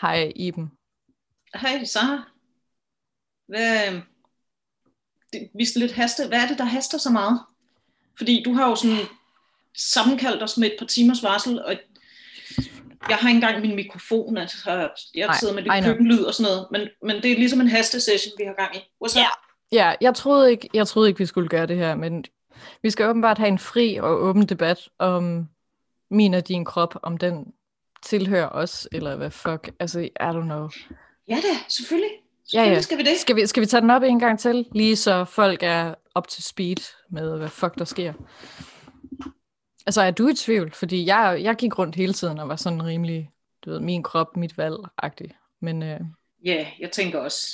Hej Iben. Hej Sara. Hvad, det, vi skal lidt haste. Hvad er det, der haster så meget? Fordi du har jo sådan sammenkaldt os med et par timers varsel, og jeg har ikke engang min mikrofon, altså jeg Nej, sidder med lidt køkkenlyd og sådan noget, men, men det er ligesom en hastesession, vi har gang i. What's? Ja. Ja, jeg troede, ikke, jeg troede ikke, vi skulle gøre det her, men vi skal åbenbart have en fri og åben debat om min og din krop, om den tilhører os, eller hvad fuck, altså, I don't know. Ja da, selvfølgelig. Ja, ja. Skal vi det. Skal vi, skal vi tage den op en gang til, lige så folk er up to speed med, hvad fuck der sker? Altså, er du i tvivl? Fordi jeg, jeg gik rundt hele tiden og var sådan rimelig, du ved, min krop, mit valg-agtig. Men, øh, Ja, jeg tænker også,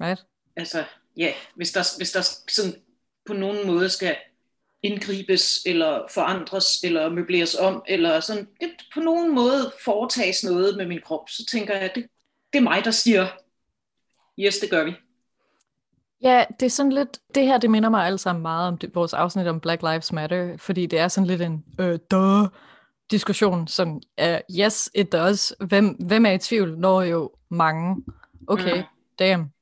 right? altså, ja, hvis der, hvis der sådan på nogen måde skal indgribes, eller forandres, eller møbleres om, eller sådan, det, på nogen måde foretages noget med min krop, så tænker jeg, det, det er mig, der siger, yes, det gør vi. Ja, det er sådan lidt, det her, det minder mig alle sammen meget om det, vores afsnit om Black Lives Matter, fordi det er sådan lidt en, øh, duh, diskussion, sådan, uh, yes, it does. Hvem, hvem er i tvivl, når jo mange? Okay, mm. damn.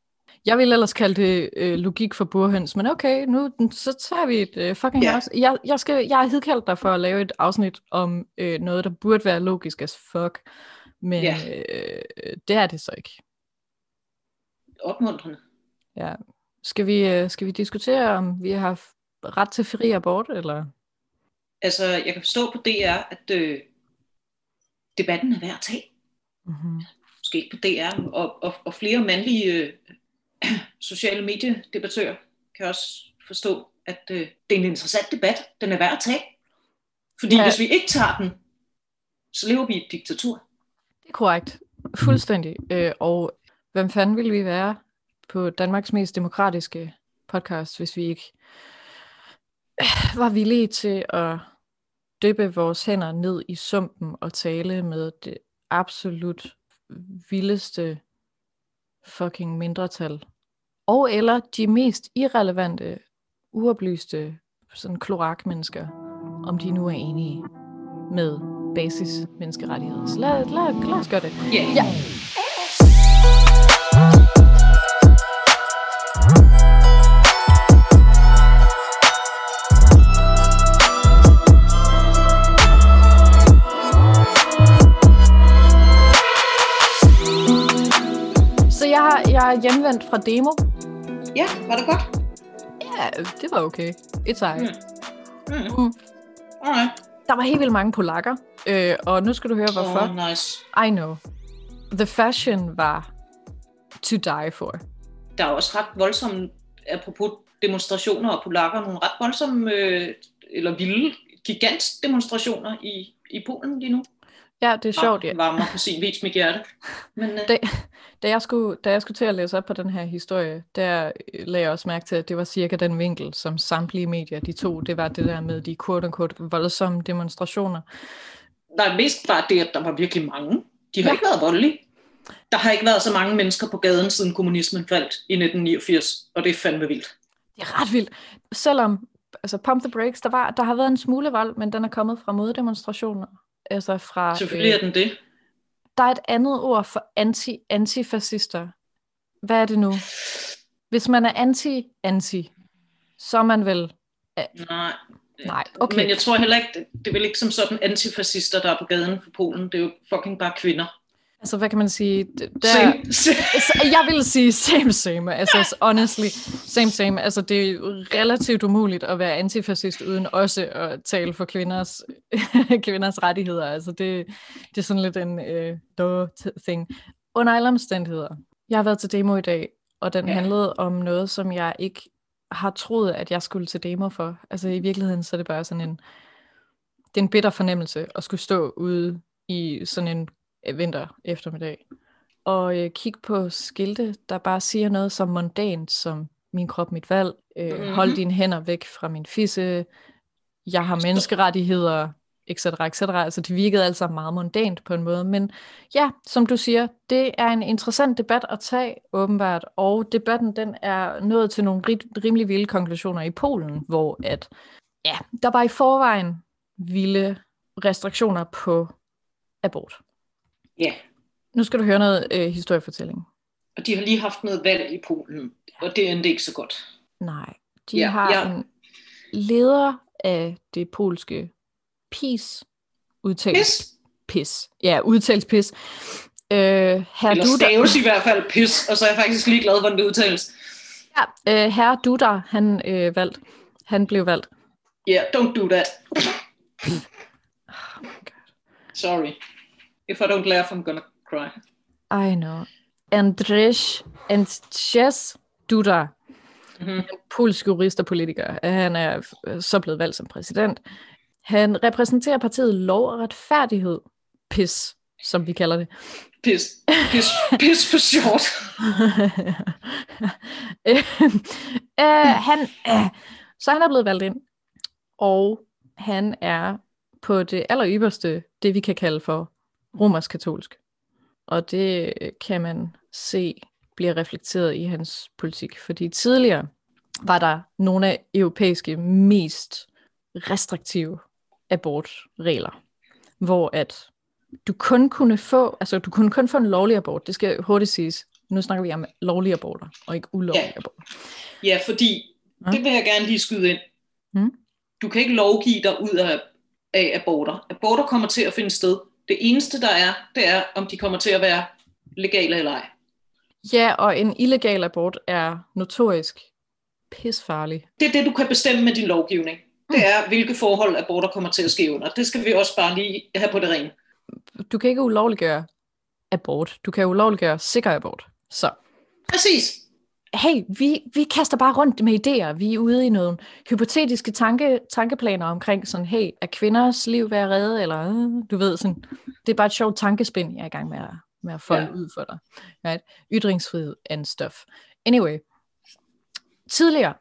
Jeg ville ellers kalde det øh, logik for burhøns, men okay, nu så tager vi et øh, fucking Ja. afsnit. Jeg, jeg, skal, jeg har hidkaldt dig for at lave et afsnit om øh, noget, der burde være logisk as fuck, men Ja. øh, det er det så ikke. Opmuntrende. Ja. Skal vi, øh, skal vi diskutere, om vi har ret til fri abort, eller? Altså, jeg kan forstå på DR, at øh, debatten er værd at tage. Mm-hmm. Måske ikke på DR, og, og, og flere mandlige øh, sociale mediedebattører kan også forstå, at øh, det er en interessant debat. Den er værd at tage. Fordi Ja. ja. hvis vi ikke tager den, så lever vi i et diktatur. Det er korrekt. Fuldstændig. Øh, og hvem fanden ville vi være på Danmarks mest demokratiske podcast, hvis vi ikke øh, var villige til at dyppe vores hænder ned i sumpen og tale med det absolut vildeste fucking mindretal. Og eller de mest irrelevante, uoplyste sådan klorakmennesker, om de nu er enige med basis menneskerettigheder. Så lad, lad, lad os gøre det. Ja, Ja. Jeg, jeg er hjemvendt fra demo. ja var det godt? Ja, det var okay. It's alright. Mm. Mm. Mm. Alright. Der var helt vildt mange polakker, øh, og nu skal du høre, hvorfor. Oh, nice. I know. The fashion var to die for. Der er også ret voldsomme, apropos demonstrationer og polakker, nogle ret voldsomme, øh, eller vilde, gigantdemonstrationer i, i Polen lige nu. Ja, det er sjovt. Ja. Varmer på sin vis mit hjerte. Men øh, Da, da, jeg skulle, da jeg skulle til at læse op på den her historie, der øh, lagde jeg også mærke til, at det var cirka den vinkel, som samtlige medier de tog. Det var det der med de quote-unquote voldsomme demonstrationer. der er mest bare det, at der var virkelig mange. De har ja. ikke været voldelige. Der har ikke været så mange mennesker på gaden, siden kommunismen faldt i 1989, og det er fandme vildt. Det er ret vildt. Selvom, altså pump the brakes, der, var, der har været en smule vold, men den er kommet fra moddemonstrationer. Altså fra, Selvfølgelig er den det. der er et andet ord for anti, antifascister. Hvad er det nu? Hvis man er anti-anti, så er man vel... Nej. Nej, okay. Men jeg tror heller ikke, det, det er vel ikke som sådan antifascister, der er på gaden for Polen. Det er jo fucking bare kvinder. Altså, hvad kan man sige? Der, Same. Jeg vil sige same same, altså honestly, same same. Altså det er relativt umuligt at være antifascist uden også at tale for kvinders, kvinders rettigheder. Altså det, det er sådan lidt en uh, duh t- thing. Under alle omstændigheder. Jeg har været til demo i dag, og den Ja. handlede om noget, som jeg ikke har troet, at jeg skulle til demo for. Altså i virkeligheden, så er det bare sådan en, det er en bitter fornemmelse at skulle stå ude i sådan en øh, vinter eftermiddag og øh, kigge på skilte, der bare siger noget så mondant som min krop, mit valg, øh, mm-hmm. hold dine hænder væk fra min fisse, jeg har menneskerettigheder, etc. etc. Altså det virkede alt sammen meget mondant på en måde, men ja, som du siger, det er en interessant debat at tage, åbenbart, og debatten den er nået til nogle rimelig vilde konklusioner i Polen, hvor at, ja, der var i forvejen vilde restriktioner på abort. Ja. Nu skal du høre noget øh, historiefortælling. Og de har lige haft noget valg i Polen, og det endte ikke så godt. Nej, de Ja, har ja. en leder af det polske PiS, udtalt Pis, pis. Ja, udtalt pis. Øh, herr eller Duda, staves i hvert fald pis, og så er jeg faktisk lige glad, hvordan det udtales. ja, øh, herr Duda, han øh, valgt. Han blev valgt. Yeah, don't do that. Oh my God. Sorry. If I don't laugh, I'm gonna cry. I know. Andrzej, Andrzej Duda, Mhm. polsk jurist og politiker. Han er så blevet valgt som præsident. Han repræsenterer partiet Lov og Retfærdighed, PIS, som vi kalder det. Pis. Pis, pis for short. øh, han, øh, så han er blevet valgt ind, og han er på det aller ypperste, det vi kan kalde for romersk-katolsk. Og det kan man se bliver reflekteret i hans politik, fordi tidligere var der nogle af europæiske mest restriktive abortregler, hvor at du kun kunne få, altså du kunne kun få en lovlig abort, det skal hurtigt siges. Nu snakker vi om lovlige aborter, og ikke ulovlige Ja. aborter. Ja, fordi, Ja. det vil jeg gerne lige skyde ind. Mm. Du kan ikke lovgive dig ud af, af aborter. Aborter kommer til at finde sted. Det eneste, der er, det er, om de kommer til at være legale eller ej. Ja, og en illegal abort er notorisk pisfarlig. Det er det, du kan bestemme med din lovgivning. Det er, hvilke forhold aborter kommer til at ske under. Det skal vi også bare lige have på det rene. Du kan ikke ulovliggøre abort. Du kan ulovliggøre sikker abort. Så Præcis. Hey, vi, vi kaster bare rundt med idéer. Vi er ude i nogle hypotetiske tanke, tankeplaner omkring sådan, hey, er kvinders liv værd at redde? Eller, øh, du ved, sådan, det er bare et sjovt tankespind, jeg er i gang med at, med at folde Ja. ud for dig. Right? Ytringsfrihed and stuff. Anyway, tidligere,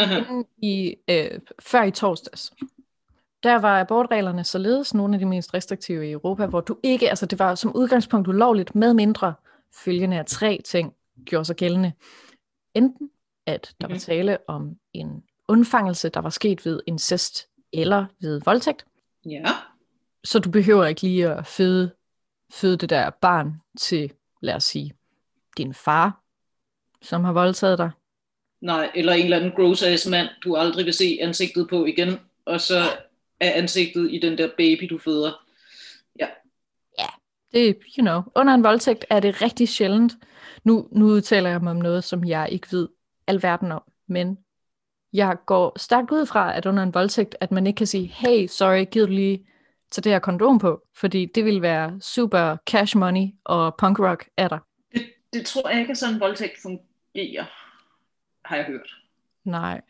Uh-huh. i, øh, før i torsdags, der var abortreglerne således nogle af de mest restriktive i Europa, hvor du ikke, altså det var som udgangspunkt ulovligt, med mindre følgende af tre ting gjorde sig gældende. Enten at der var Mhm. tale om en undfangelse, der var sket ved incest eller ved voldtægt, Ja. så du behøver ikke lige at føde, føde det der barn til, lad os sige, din far, som har voldtaget dig. Nej, eller en eller anden gross mand, du aldrig vil se ansigtet på igen, og så er ansigtet i den der baby, du føder. Det, you know, under en voldtægt er det rigtig sjældent. Nu, nu udtaler jeg mig om noget, som jeg ikke ved alverden om, men jeg går stærkt ud fra, at under en voldtægt, at man ikke kan sige, hey, sorry, gider du lige tage det her kondom på? Fordi det vil være super cash money og punk rock af dig. Det, det tror jeg ikke, at sådan en voldtægt fungerer, har jeg hørt. Nej.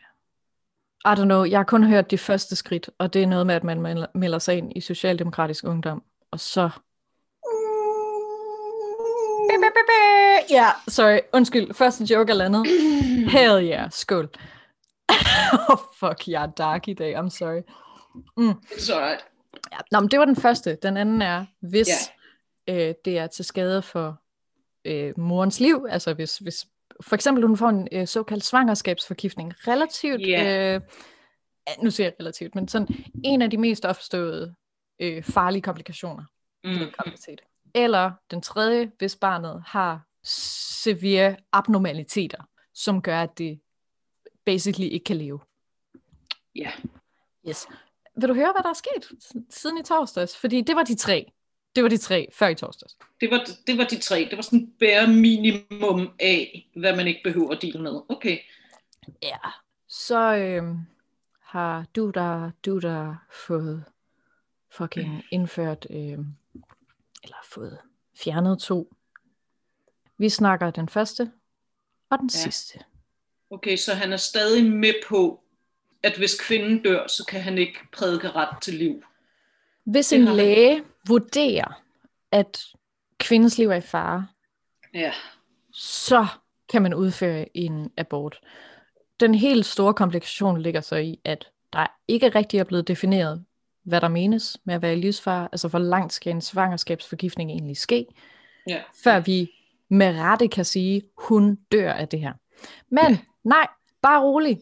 I don't know, jeg har kun hørt det første skridt, og det er noget med, at man melder sig ind i Socialdemokratisk Ungdom, og så... Ja, sorry, undskyld, første joke er landet. Hell yeah, skål. oh fuck, jeg er dark i dag, I'm sorry. It's alright. Ja, nå, men det var den første. Den anden er, hvis øh, det er til skade for øh, morens liv, altså hvis, hvis for eksempel hun får en øh, såkaldt svangerskabsforgiftning, relativt, Ja. øh, nu siger jeg relativt, men sådan en af de mest opståede øh, farlige komplikationer ved Mm. graviditet. Eller den tredje, hvis barnet har severe abnormaliteter, som gør, at det basically ikke kan leve. Ja. Yes. Vil du høre, hvad der er sket siden i torsdags? Fordi det var de tre. Det var de tre før i torsdags. Det var, det var de tre. Det var sådan bare minimum af, hvad man ikke behøver at deale med. Okay. Ja. Så øh, har du der, du der fået fucking indført, øh, eller fået fjernet to. Vi snakker den første og den Ja. sidste. Okay, så han er stadig med på, at hvis kvinden dør, så kan han ikke prædike ret til liv. Hvis en han. læge vurderer, at kvindens liv er i fare, Ja. så kan man udføre en abort. Den helt store komplikation ligger så i, at der ikke rigtig er blevet defineret, hvad der menes med at være i livsfare, altså hvor langt skal en svangerskabsforgiftning egentlig ske, Ja. før vi med rette kan sige, hun dør af det her. Men nej, bare rolig.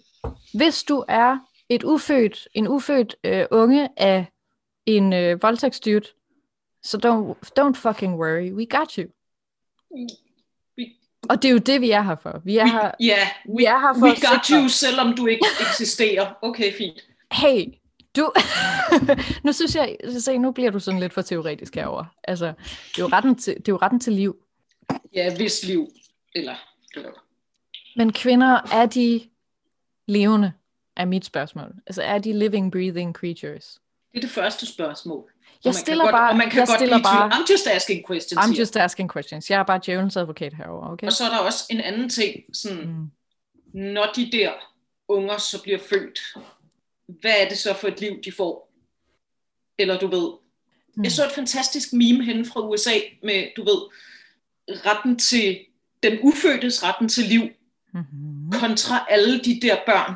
Hvis du er et ufødt, en ufødt øh, unge af en øh, voldtægtsdyrt, Så don't, don't fucking worry, we got you. Og det er jo det, vi er her for. Vi er her, Ja, vi er her for we got you, selvom du ikke eksisterer. Okay, fint. hey, du... nu synes jeg, se, nu bliver du sådan lidt for teoretisk herover. Altså, det er jo retten til, det er jo retten til liv. Ja, hvis liv. Eller, eller Men kvinder, er de levende, er mit spørgsmål. Altså, er de living, breathing creatures? Det er det første spørgsmål. Jeg stiller godt, bare, og man kan jeg godt stiller bare, I'm just asking questions I'm just asking questions. Jeg er bare djævelens advokat herover, okay? Og så er der også en anden ting, sådan, Mm. når de der unger så bliver født, hvad er det så for et liv, de får? Eller du ved, Mm. jeg så et fantastisk meme hen fra USA med, du ved, retten til, den ufødtes retten til liv, Mm-hmm. kontra alle de der børn,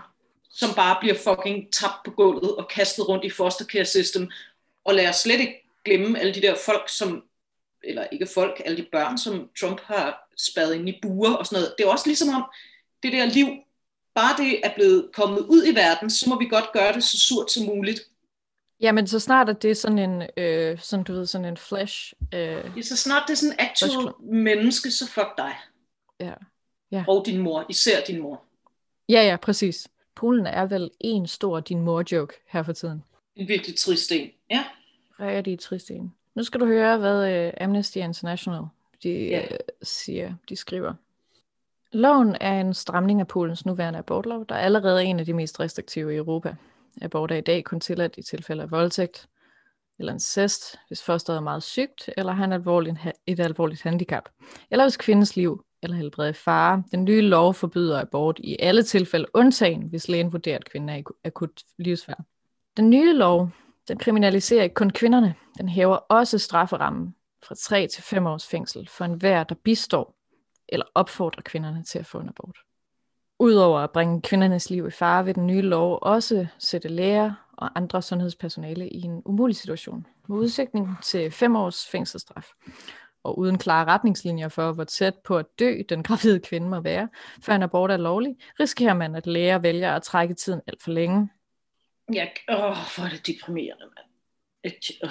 som bare bliver fucking tabt på gulvet og kastet rundt i foster care system. Og lad os slet ikke glemme alle de der folk, som, eller ikke folk, alle de børn, som Trump har spadet ind i buer og sådan noget. Det er også ligesom om, det der liv, bare det er blevet kommet ud i verden, så må vi godt gøre det så surt som muligt. Jamen, så snart at det er sådan en, øh, sådan, du ved, sådan en flash. Øh, er så snart det er sådan en actual Først menneske, så fuck dig. ja. Ja. Og din mor, især din mor. ja, ja, præcis. Polen er vel en stor din mor-joke her for tiden. En virkelig trist en. Ja. Rigtig trist en. Nu skal du høre, hvad øh, Amnesty International de, Ja. øh, siger. De skriver. Loven er en stramning af Polens nuværende abortlov, der er allerede en af de mest restriktive i Europa. Abort er i dag kun tilladt i tilfælde af voldtægt eller incest, hvis fosteret er meget sygt, eller har en alvorlig, et alvorligt handicap, eller hvis kvindens liv eller helbred er fare. Den nye lov forbyder abort i alle tilfælde, undtagen hvis lægen vurderer, at kvinden er i akut livsfærd. Den nye lov den kriminaliserer ikke kun kvinderne, den hæver også strafferammen fra 3 til 5 års fængsel for enhver, der bistår eller opfordrer kvinderne til at få en abort. Udover at bringe kvindernes liv i fare, vil den nye lov også sætte læger og andre sundhedspersonale i en umulig situation, med udsigtning til fem års fængselsstraf. Og uden klare retningslinjer for, hvor tæt på at dø den gravide kvinde må være, før en abort er lovlig, risikerer man, at læger vælger at trække tiden alt for længe. Ja, åh, hvor er det deprimerende, mand. Et, åh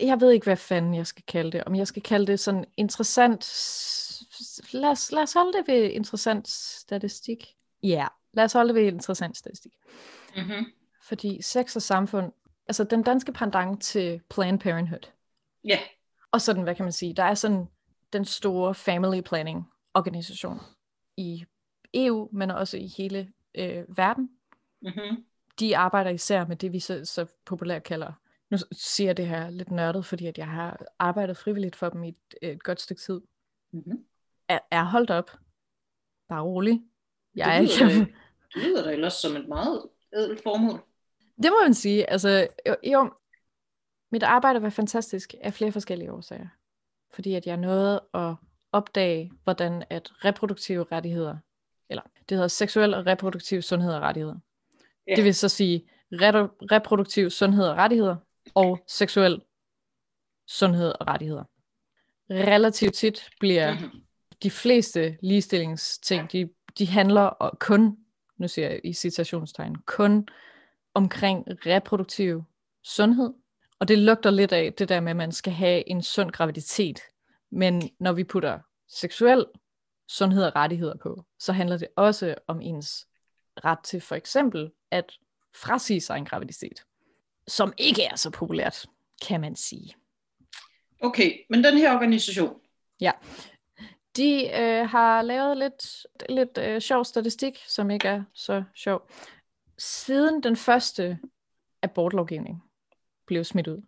jeg ved ikke, hvad fanden jeg skal kalde det. Om jeg skal kalde det sådan interessant... Lad os, lad os holde det ved interessant statistik. Ja, yeah. lad os holde det ved interessant statistik. Mm-hmm. Fordi sex og samfund, altså den danske pendant til Planned Parenthood, Ja, og sådan, hvad kan man sige, der er sådan den store family planning organisation i EU, men også i hele øh, verden. mm-hmm. De arbejder især med det, vi så, så populært kalder, nu siger jeg det her lidt nørdet, fordi at jeg har arbejdet frivilligt for dem i et, et godt stykke tid, Mm-hmm. er, er holdt op. Bare rolig. Jeg er det, lyder ikke... det lyder da ellers som et meget ædelt formål. Det må man sige. Altså, jo, jo, mit arbejde var fantastisk af flere forskellige årsager. Fordi at jeg nåede at opdage, hvordan at reproduktive rettigheder, eller det hedder seksuel og reproduktiv sundhed og rettigheder. Ja. Det vil så sige re- reproduktiv sundhed og rettigheder og seksuel sundhed og rettigheder. Relativt tit bliver Mm-hmm. de fleste ligestillingsting, de, de handler og kun, nu siger jeg i citationstegn, kun omkring reproduktiv sundhed. Og det lugter lidt af det der med, at man skal have en sund graviditet. Men når vi putter seksuel sundhed og rettigheder på, så handler det også om ens ret til for eksempel at frasige sig en graviditet, som ikke er så populært, kan man sige. Okay, men den her organisation, Ja. De øh, har lavet lidt, lidt øh, sjov statistik, som ikke er så sjov. Siden den første abortlovgivning blev smidt ud,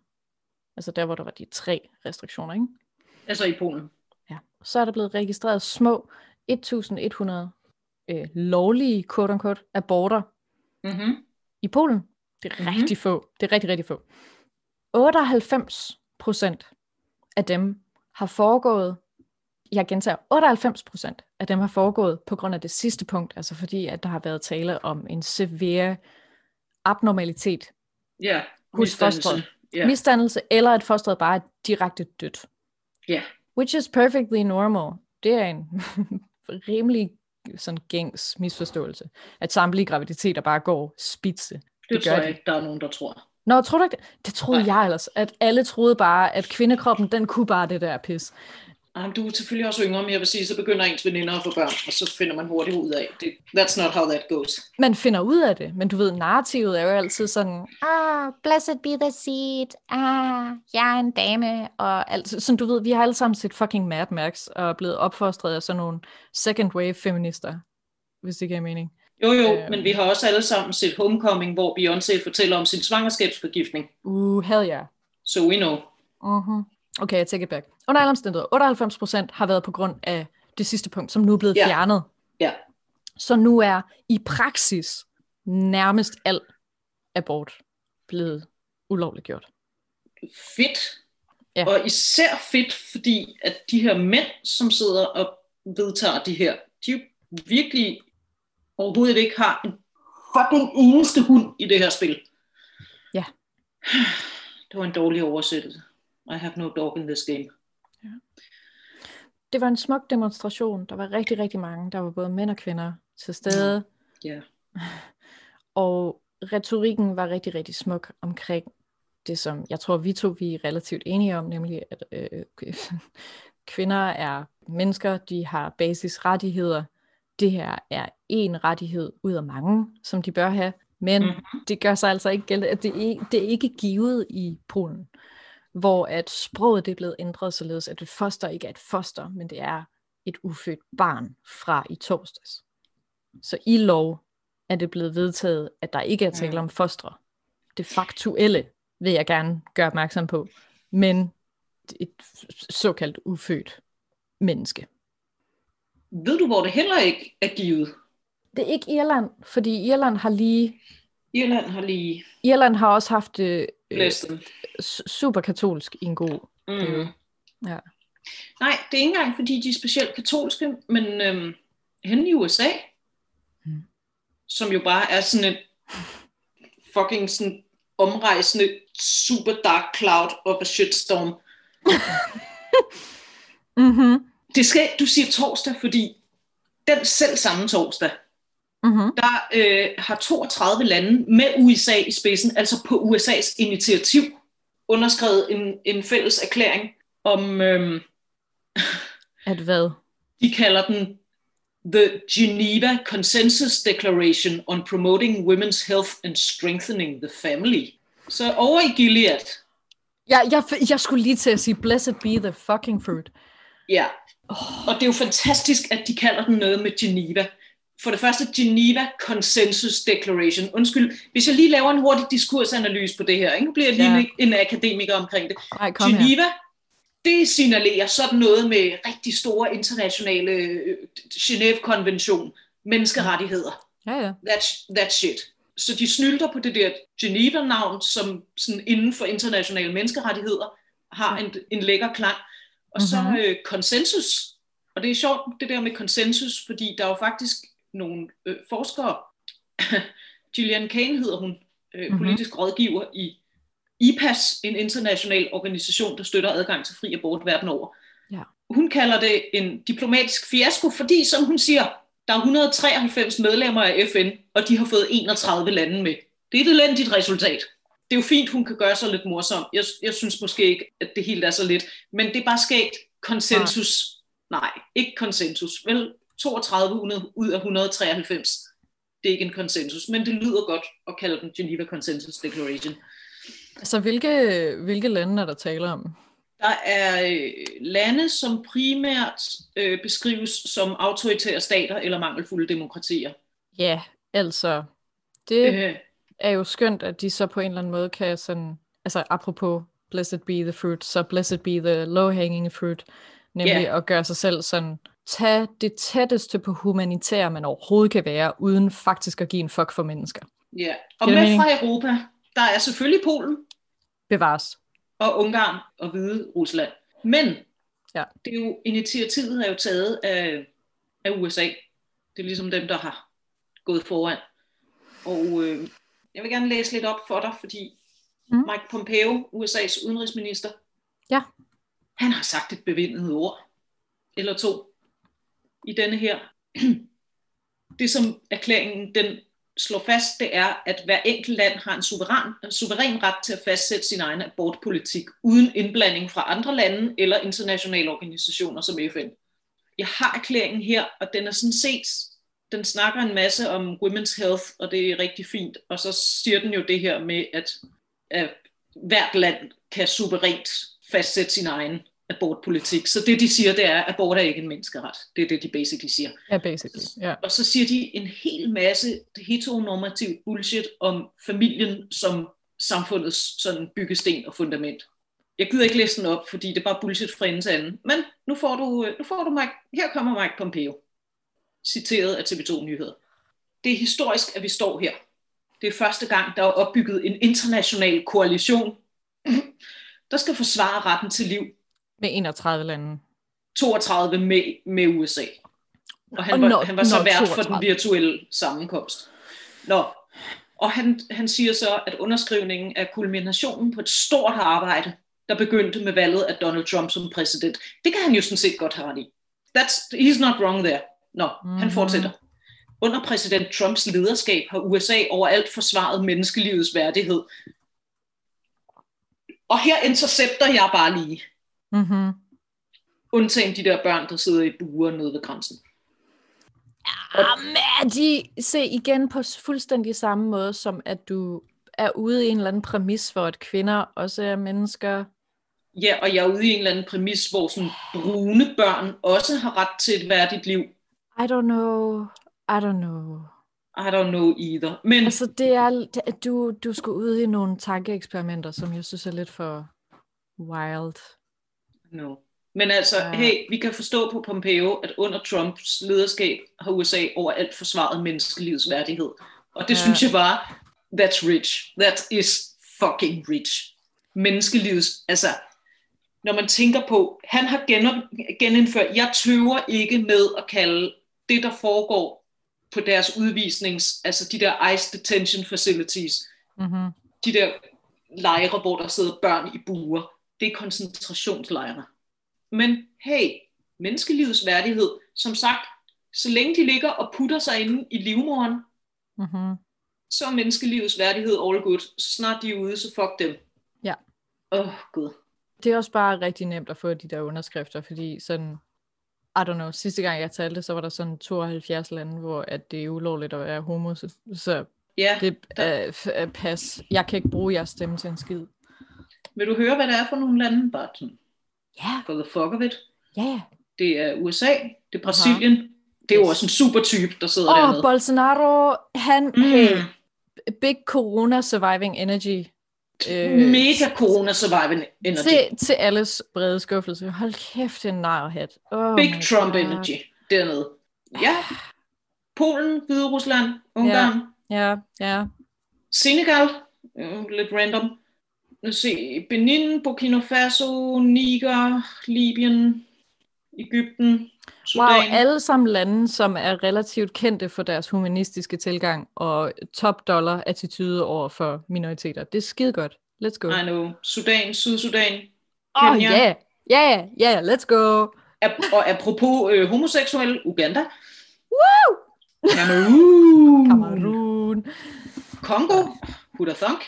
altså der, hvor der var de tre restriktioner, ikke? altså i Polen. Ja. så er der blevet registreret små 1100 øh, lovlige, quote unquote, aborter Mm-hmm. i Polen. Det er rigtig få. Det er rigtig, rigtig få. 98 procent af dem har foregået, jeg gentager, 98 procent af dem har foregået på grund af det sidste punkt, altså fordi, at der har været tale om en severe abnormalitet, Ja, Hos fosteret. Ja. misdannelse, eller at fosteret bare er direkte dødt. Ja. Which is perfectly normal. Det er en rimelig sådan gængs misforståelse, at samtlige graviditeter bare går spidse. Det, det tror jeg ikke, der er nogen, der tror. Nå, tror du ikke det? Det troede Nej. jeg ellers, at alle troede bare, at kvindekroppen, den kunne bare det der pis. Jamen, du er selvfølgelig også yngre, men jeg vil sige, så begynder ens veninder at få børn, og så finder man hurtigt ud af, det, that's not how that goes. Man finder ud af det, men du ved, narrativet er jo altid sådan, ah, blessed be the seed, ah, jeg er en dame, og alt, sådan du ved, vi har alle sammen set fucking Mad Max, og er blevet opfostret af sådan nogle second wave feminister, hvis det giver mening. Jo, jo, Øhm. men vi har også alle sammen set Homecoming, hvor Beyoncé fortæller om sin svangerskabsforgiftning. Uh, hell yeah. So we know. Mm-hmm. Okay, jeg take it back. Under alle omstændigheder, 98% har været på grund af det sidste punkt, som nu er blevet Ja. fjernet. Ja. Så nu er i praksis nærmest al abort blevet ulovligt gjort. Fedt. Ja. Og især fedt, fordi at de her mænd, som sidder og vedtager de her, de jo virkelig overhovedet ikke har en fucking eneste hund i det her spil. Ja. Det var en dårlig oversættelse. I have no dog in this game. Det var en smuk demonstration. Der var rigtig, rigtig mange. Der var både mænd og kvinder til stede. Ja. Og retorikken var rigtig, rigtig smuk omkring det, som jeg tror, vi to vi er relativt enige om, nemlig at øh, kvinder er mennesker, de har basisrettigheder. Det her er en rettighed ud af mange, som de bør have, men Mhm. mm-hmm. det gør sig altså ikke gældende, at det, er, det er ikke givet i Polen, hvor at sproget det er blevet ændret således, at et foster ikke er et foster, men det er et ufødt barn fra i torsdags. Så i lov er det blevet vedtaget, at der ikke er tale Mm. om fostre. Det faktuelle vil jeg gerne gøre opmærksom på, men et såkaldt ufødt menneske. Ved du, hvor det heller ikke er givet? Det er ikke Irland, fordi Irland har lige Irland har lige Irland har også haft øh, super katolsk i en god. Mm. Ja. Nej, det er ikke engang, fordi de er specielt katolske, men øhm, henne i USA, Mm. som jo bare er sådan et fucking sådan omrejsende super dark cloud of a shitstorm. Mm-hmm. Det skal, du siger torsdag, fordi den selv samme torsdag, Mm-hmm. der øh, har 32 lande med USA i spidsen, altså på USA's initiativ, underskrevet en, en fælles erklæring om, øhm, At hvad? de kalder den The Geneva Consensus Declaration on Promoting Women's Health and Strengthening the Family. Så over i Gilead, Jeg, jeg, jeg skulle lige til at sige, blessed be the fucking fruit. ja. Og det er jo fantastisk, at de kalder den noget med Geneva. For det første, Geneva Consensus Declaration. Undskyld, hvis jeg lige laver en hurtig diskursanalyse på det her, ikke? nu bliver jeg lige Ja. en akademiker omkring det. Nej, kom her. Geneva, det signalerer sådan noget med rigtig store internationale øh, Genève-konvention, menneskerettigheder. Ja, ja. That's, that shit. Så de snylter på det der Geneva-navn, som sådan inden for internationale menneskerettigheder har en, en lækker klang. Og så Mhm. øh, konsensus. Og det er sjovt, det der med konsensus, fordi der er jo faktisk nogle øh, forskere, Gillian Kane hedder hun, øh, Mhm. politisk rådgiver i IPAS, en international organisation, der støtter adgang til fri abort verden over. Ja. Hun kalder det en diplomatisk fiasko, fordi, som hun siger, der er 193 medlemmer af FN, og de har fået 31 lande med. Det er et elendigt resultat. Det er jo fint, hun kan gøre sig lidt morsom. Jeg, jeg synes måske ikke, at det helt er så lidt. Men det er bare skægt. Konsensus. Nej, ikke konsensus. Vel, 32 ud af 193. Det er ikke en konsensus, men det lyder godt at kalde den Geneva Consensus Declaration. Altså, hvilke, hvilke lande er der tale om? Der er øh, lande, som primært øh, beskrives som autoritære stater eller mangelfulde demokratier. Ja, altså, det Øh, er jo skønt, at de så på en eller anden måde kan sådan, altså apropos blessed be the fruit, så blessed be the low-hanging fruit, nemlig Ja. at gøre sig selv sådan, tage det tætteste på humanitær, man overhovedet kan være, uden faktisk at give en fuck for mennesker. ja. Og med mening? fra Europa, der er selvfølgelig Polen Bevares. og Ungarn og Hvide Rusland. Men Ja. det er jo, initiativet er jo taget af, af USA. Det er ligesom dem, der har gået foran. Og øh, jeg vil gerne læse lidt op for dig, fordi mm. Mike Pompeo, USA's udenrigsminister, Ja. han har sagt et bevindet ord, eller to, i denne her. Det som erklæringen den slår fast, det er, at hver enkelt land har en suveræn, en suveræn ret til at fastsætte sin egen abortpolitik, uden indblanding fra andre lande eller internationale organisationer som FN. Jeg har erklæringen her, og den er sådan set, den snakker en masse om women's health, og det er rigtig fint, og så siger den jo det her med, at, at hvert land kan suverænt fastsætte sin egen abortpolitik. Så det, de siger, det er, at abort er ikke en menneskeret. Det er det, de basically siger. Ja, basically. Yeah. Og så siger de en hel masse heteronormativ bullshit om familien som samfundets sådan byggesten og fundament. Jeg gider ikke læse den op, fordi det er bare bullshit fra ende til anden. Men nu får du, nu får du Mike, her kommer Mike Pompeo, citeret af TV2 Nyheder. Det er historisk, at vi står her. Det er første gang, der er opbygget en international koalition, der skal forsvare retten til liv Med 31 lande. 32 med, med USA. Og han, Og var, når- han var så vært for 32. den virtuelle sammenkomst. Nå. Og han, han siger så, at underskrivningen er kulminationen på et stort arbejde, der begyndte med valget af Donald Trump som præsident. Det kan han jo sådan set godt have ret i. That's, he's not wrong there. Nå, mm-hmm. han Mhm. fortsætter. Under præsident Trumps lederskab har USA overalt forsvaret menneskelivets værdighed. Og her intercepter jeg bare lige. Mm-hmm. Undtagen de der børn, der sidder i buer nede ved grænsen. Jamen, er de se igen på fuldstændig samme måde, som at du er ude i en eller anden præmis for, at kvinder også er mennesker. Ja, og jeg er ude i en eller anden præmis, hvor sådan brune børn også har ret til et værdigt liv. I don't know. I don't know. I don't know either. Men Altså, det er, det, at du, du skal ud i nogle tankeeksperimenter, som jeg synes er lidt for wild. No. Men altså, Ja. hey, vi kan forstå på Pompeo, at under Trumps lederskab har USA overalt forsvaret menneskelivets værdighed. Og det Ja. synes jeg bare, that's rich. That is fucking rich. Menneskelivets, altså, når man tænker på, han har genom, genindført, jeg tøver ikke med at kalde det, der foregår på deres udvisnings, altså de der ICE detention facilities, Mm-hmm. de der lejre, hvor der sidder børn i buer, det er koncentrationslejre. Men hey, menneskelivets værdighed, som sagt, så længe de ligger og putter sig inde i livmoderen, Mm-hmm. så er menneskelivets værdighed all good. Så snart de er ude, så fuck dem. Ja. Åh, oh, gud. Det er også bare rigtig nemt at få de der underskrifter, fordi sådan, I don't know, sidste gang jeg talte, så var der sådan 72 lande, hvor at det er ulovligt at være homo, så, så Ja, det er uh, pas. Jeg kan ikke bruge jeres stemme til en skid. Vil du høre, hvad det er for nogle lande, Barton? Ja, For the fuck of it. ja. Det er USA, det er Brasilien. Det er jo også en super type, der sidder Åh, dernede. oh, Bolsonaro, han, Mm. hey, big corona surviving energy. Øh, Mega corona surviving energy. til, til alles brede skuffelse. Hold kæft, en narhat. Oh Big Trump God. energy dernede. Ja. Polen, Hvide Rusland, Ungarn, Ja, ja. Senegal, øh, lidt random. Lad os se, Benin, Burkina Faso, Niger, Libyen, Ægypten, Sudan. Wow, alle sammen lande, som er relativt kendte for deres humanistiske tilgang og top dollar attitude over for minoriteter. Det er skide godt. Let's go. I know. Sudan, Sydsudan, Oh, Kenya. yeah. Yeah, yeah, let's go. Ap- og apropos øh, homoseksuel, Uganda. Woo! Cameroon. Cameroon. Kongo. Huda Thunk.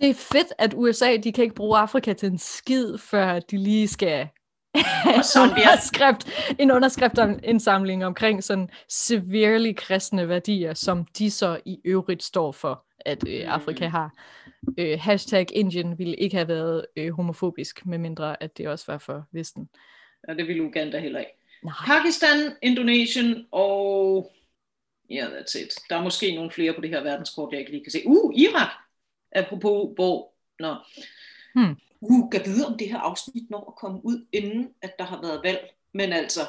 Det er fedt, at USA, de kan ikke bruge Afrika til en skid, før de lige skal en underskrift, en underskrift om indsamling omkring sådan severely kristne værdier, som de så i øvrigt står for, at øh, Mm. Afrika har. Øh, hashtag Indien ville ikke have været øh, homofobisk, medmindre at det også var for Vesten. Ja, det vil Uganda heller ikke. Nej. Pakistan, Indonesien og... Ja, yeah, that's it. Der er måske nogle flere på det her verdenskort, jeg ikke lige kan se. Uh, Irak! Apropos, hvor... Nå. Hmm. Uh, kan vide, om det her afsnit når at komme ud, inden at der har været valg. Men altså,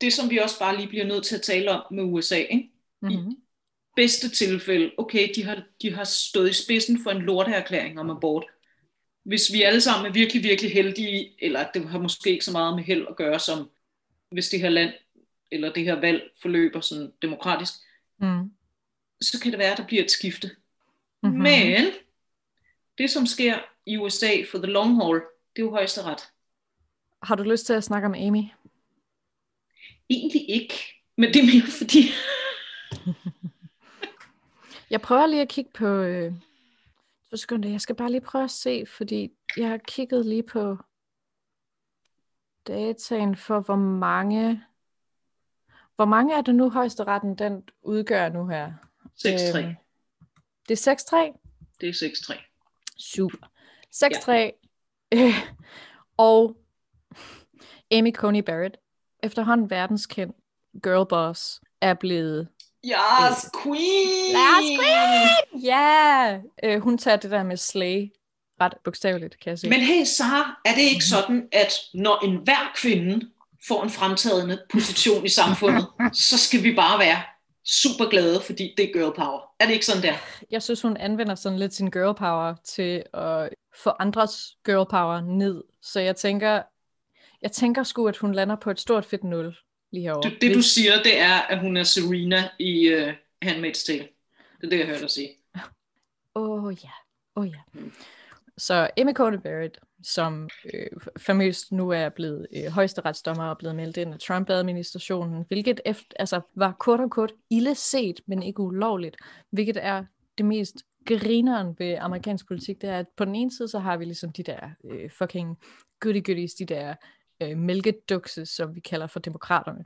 det som vi også bare lige bliver nødt til at tale om med USA, ikke? Mm-hmm. bedste tilfælde, okay, de har, de har stået i spidsen for en lorteerklæring om abort. Hvis vi alle sammen er virkelig, virkelig heldige, eller det har måske ikke så meget med held at gøre, som hvis det her land, eller det her valg forløber sådan demokratisk, Mm. så kan det være, at der bliver et skifte. Mhm. Mm-hmm. Men det, som sker i USA for the long haul, det er jo højesteret. Har du lyst til at snakke om Amy? Egentlig ikke, men det er mere fordi, Jeg prøver lige at kigge på... Øh, to sekunder, jeg skal bare lige prøve at se, fordi jeg har kigget lige på dataen for, hvor mange... Hvor mange er det nu, højesteretten den udgør nu her? 6-3. Øhm, det er 6-3? Det er 6-3. Super. 6-3. Øh, og Amy Coney Barrett, efterhånden verdenskendt girlboss, er blevet Yes, queen! Last queen! Ja! Yeah! Øh, hun tager det der med slay ret bogstaveligt, kan jeg sige. Men hey, Sara, er det ikke sådan, at når enhver kvinde får en fremtrædende position i samfundet, så skal vi bare være super glade, fordi det er girl power. Er det ikke sådan der? Jeg synes, hun anvender sådan lidt sin girl power til at få andres girl power ned. Så jeg tænker, jeg tænker sgu, at hun lander på et stort fedt nul lige herovre. Det, det du siger, det er, at hun er Serena i uh, Handmaid's Tale. Det er det, jeg hørte dig sige. Åh oh, ja, åh oh, ja. Så Emma Coney Barrett, som øh, famøst nu er blevet øh, højesteretsdommer og blevet meldt ind af Trump-administrationen, hvilket efter, altså, var kort og kort ille set, men ikke ulovligt, hvilket er det mest grineren ved amerikansk politik, det er, at på den ene side, så har vi ligesom de der øh, fucking goody goodies, de der øh, mælkedukse, som vi kalder for demokraterne,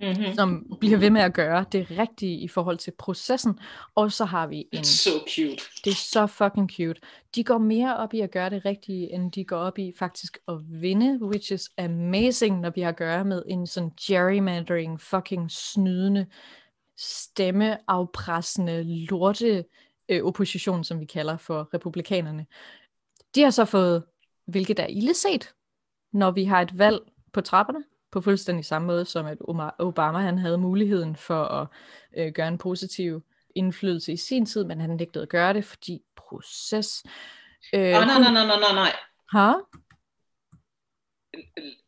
mm-hmm. som bliver ved med at gøre det rigtige i forhold til processen, og så har vi en... So cute. Det er så fucking cute. De går mere op i at gøre det rigtige, end de går op i faktisk at vinde, which is amazing, når vi har at gøre med en sådan gerrymandering, fucking snydende, stemmeafpressende, lorte øh, opposition, som vi kalder for republikanerne. De har så fået, hvilket er illeset, når vi har et valg på trapperne, på fuldstændig samme måde som at Obama han havde muligheden for at øh, gøre en positiv indflydelse i sin tid, men han nægtede at gøre det, fordi proces... Øh, oh, nej, nej, nej, nej, nej. Ha?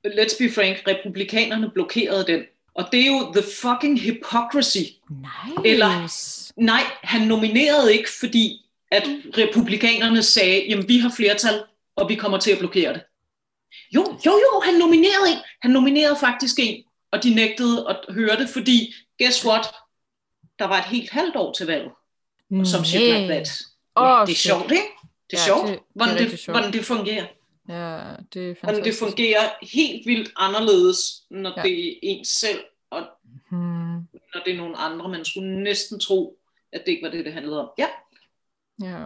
Let's be frank, republikanerne blokerede den. Og det er jo the fucking hypocrisy. Nice. Eller, nej, han nominerede ikke, fordi at republikanerne sagde, jamen vi har flertal, og vi kommer til at blokere det. Jo, jo, jo, han nominerede en. Han nominerede faktisk en, og de nægtede at høre det, fordi, guess what? Der var et helt halvt år til valget. Og som shit like that. Oh, ja, det er sjovt, ikke? Det er Ja, sjovt, det- hvordan, det det, sjovt. hvordan det fungerer. Ja, det er Hvordan det fantastisk. fungerer helt vildt anderledes, når Ja. det er ens selv, og Hmm. når det er nogle andre. Man skulle næsten tro, at det ikke var det, det handlede om. Ja. Ja.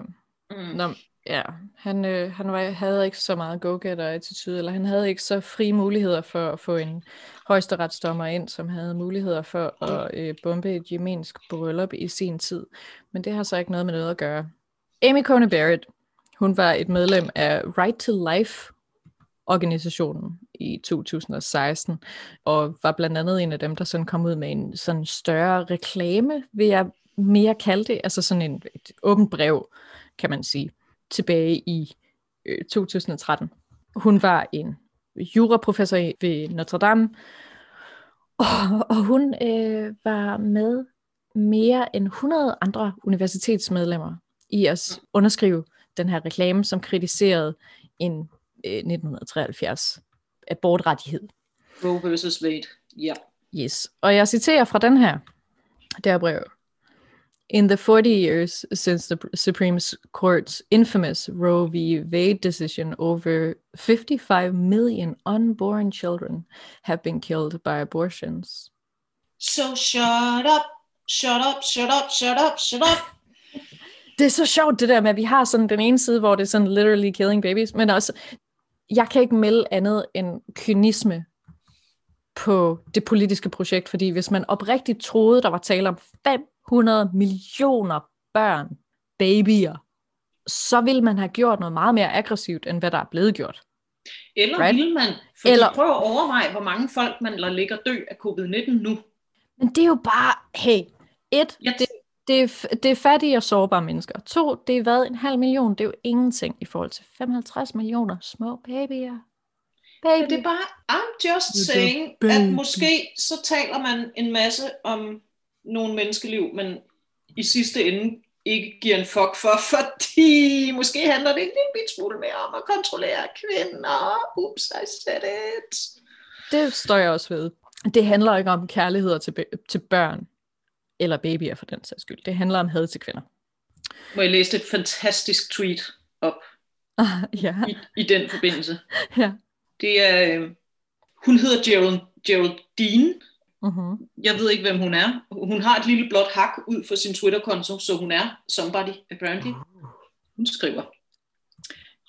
Mm. Nå, ja, han, øh, han var, havde ikke så meget go-getter-attitude, eller han havde ikke så frie muligheder for at få en højesteretsdommer ind, som havde muligheder for at øh, bombe et jemensk bryllup i sin tid. Men det har så ikke noget med noget at gøre. Amy Coney Barrett, hun var et medlem af Right to Life organisationen i 2016, og var blandt andet en af dem, der sådan kom ud med en sådan større reklame, vil jeg mere kalde det, altså sådan en, et åbent brev, kan man sige, tilbage i øh, 2013. Hun var en juraprofessor ved Notre Dame, og, og hun øh, var med mere end 100 andre universitetsmedlemmer i at underskrive den her reklame, som kritiserede en øh, 1973 abortrettighed. Roe versus Wade. Ja. Yes. Og jeg citerer fra den her, der brev. In the 40 years since the Supreme Court's infamous Roe v. Wade decision, over 55 million unborn children have been killed by abortions. So shut up, shut up, shut up, shut up, shut up. Det er så sjovt det der med, at vi har sådan den ene side, hvor det er sådan literally killing babies, men også, jeg kan ikke melde andet end kynisme på det politiske projekt, fordi hvis man oprigtigt troede, der var tale om 500 millioner børn, babyer, så ville man have gjort noget meget mere aggressivt, end hvad der er blevet gjort. Eller Right. right. vil man? Fordi Eller- prøv at overveje, hvor mange folk man lader ligge og dø af covid-19 nu. Men det er jo bare, hey, et, det, det, er, det er fattige og sårbare mennesker. To, det er hvad, en halv million, det er jo ingenting i forhold til 55 millioner små babyer. Baby. Men det er bare, I'm just You're saying, at måske så taler man en masse om nogle menneskeliv, men i sidste ende ikke giver en fuck for, fordi måske handler det en lille smule mere om at kontrollere kvinder. Oops, I said it. Det står jeg også ved. Det handler ikke om kærlighed til, til børn, eller babyer for den sags skyld. Det handler om had til kvinder. Må jeg læse et fantastisk tweet op Ah, ja. i, i den forbindelse? ja. Det er, øh, hun hedder Gerald, Geraldine. Mm-hmm. Jeg ved ikke, hvem hun er. Hun har et lille blåt hak ud for sin Twitter-konto, så hun er somebody, apparently. Hun skriver,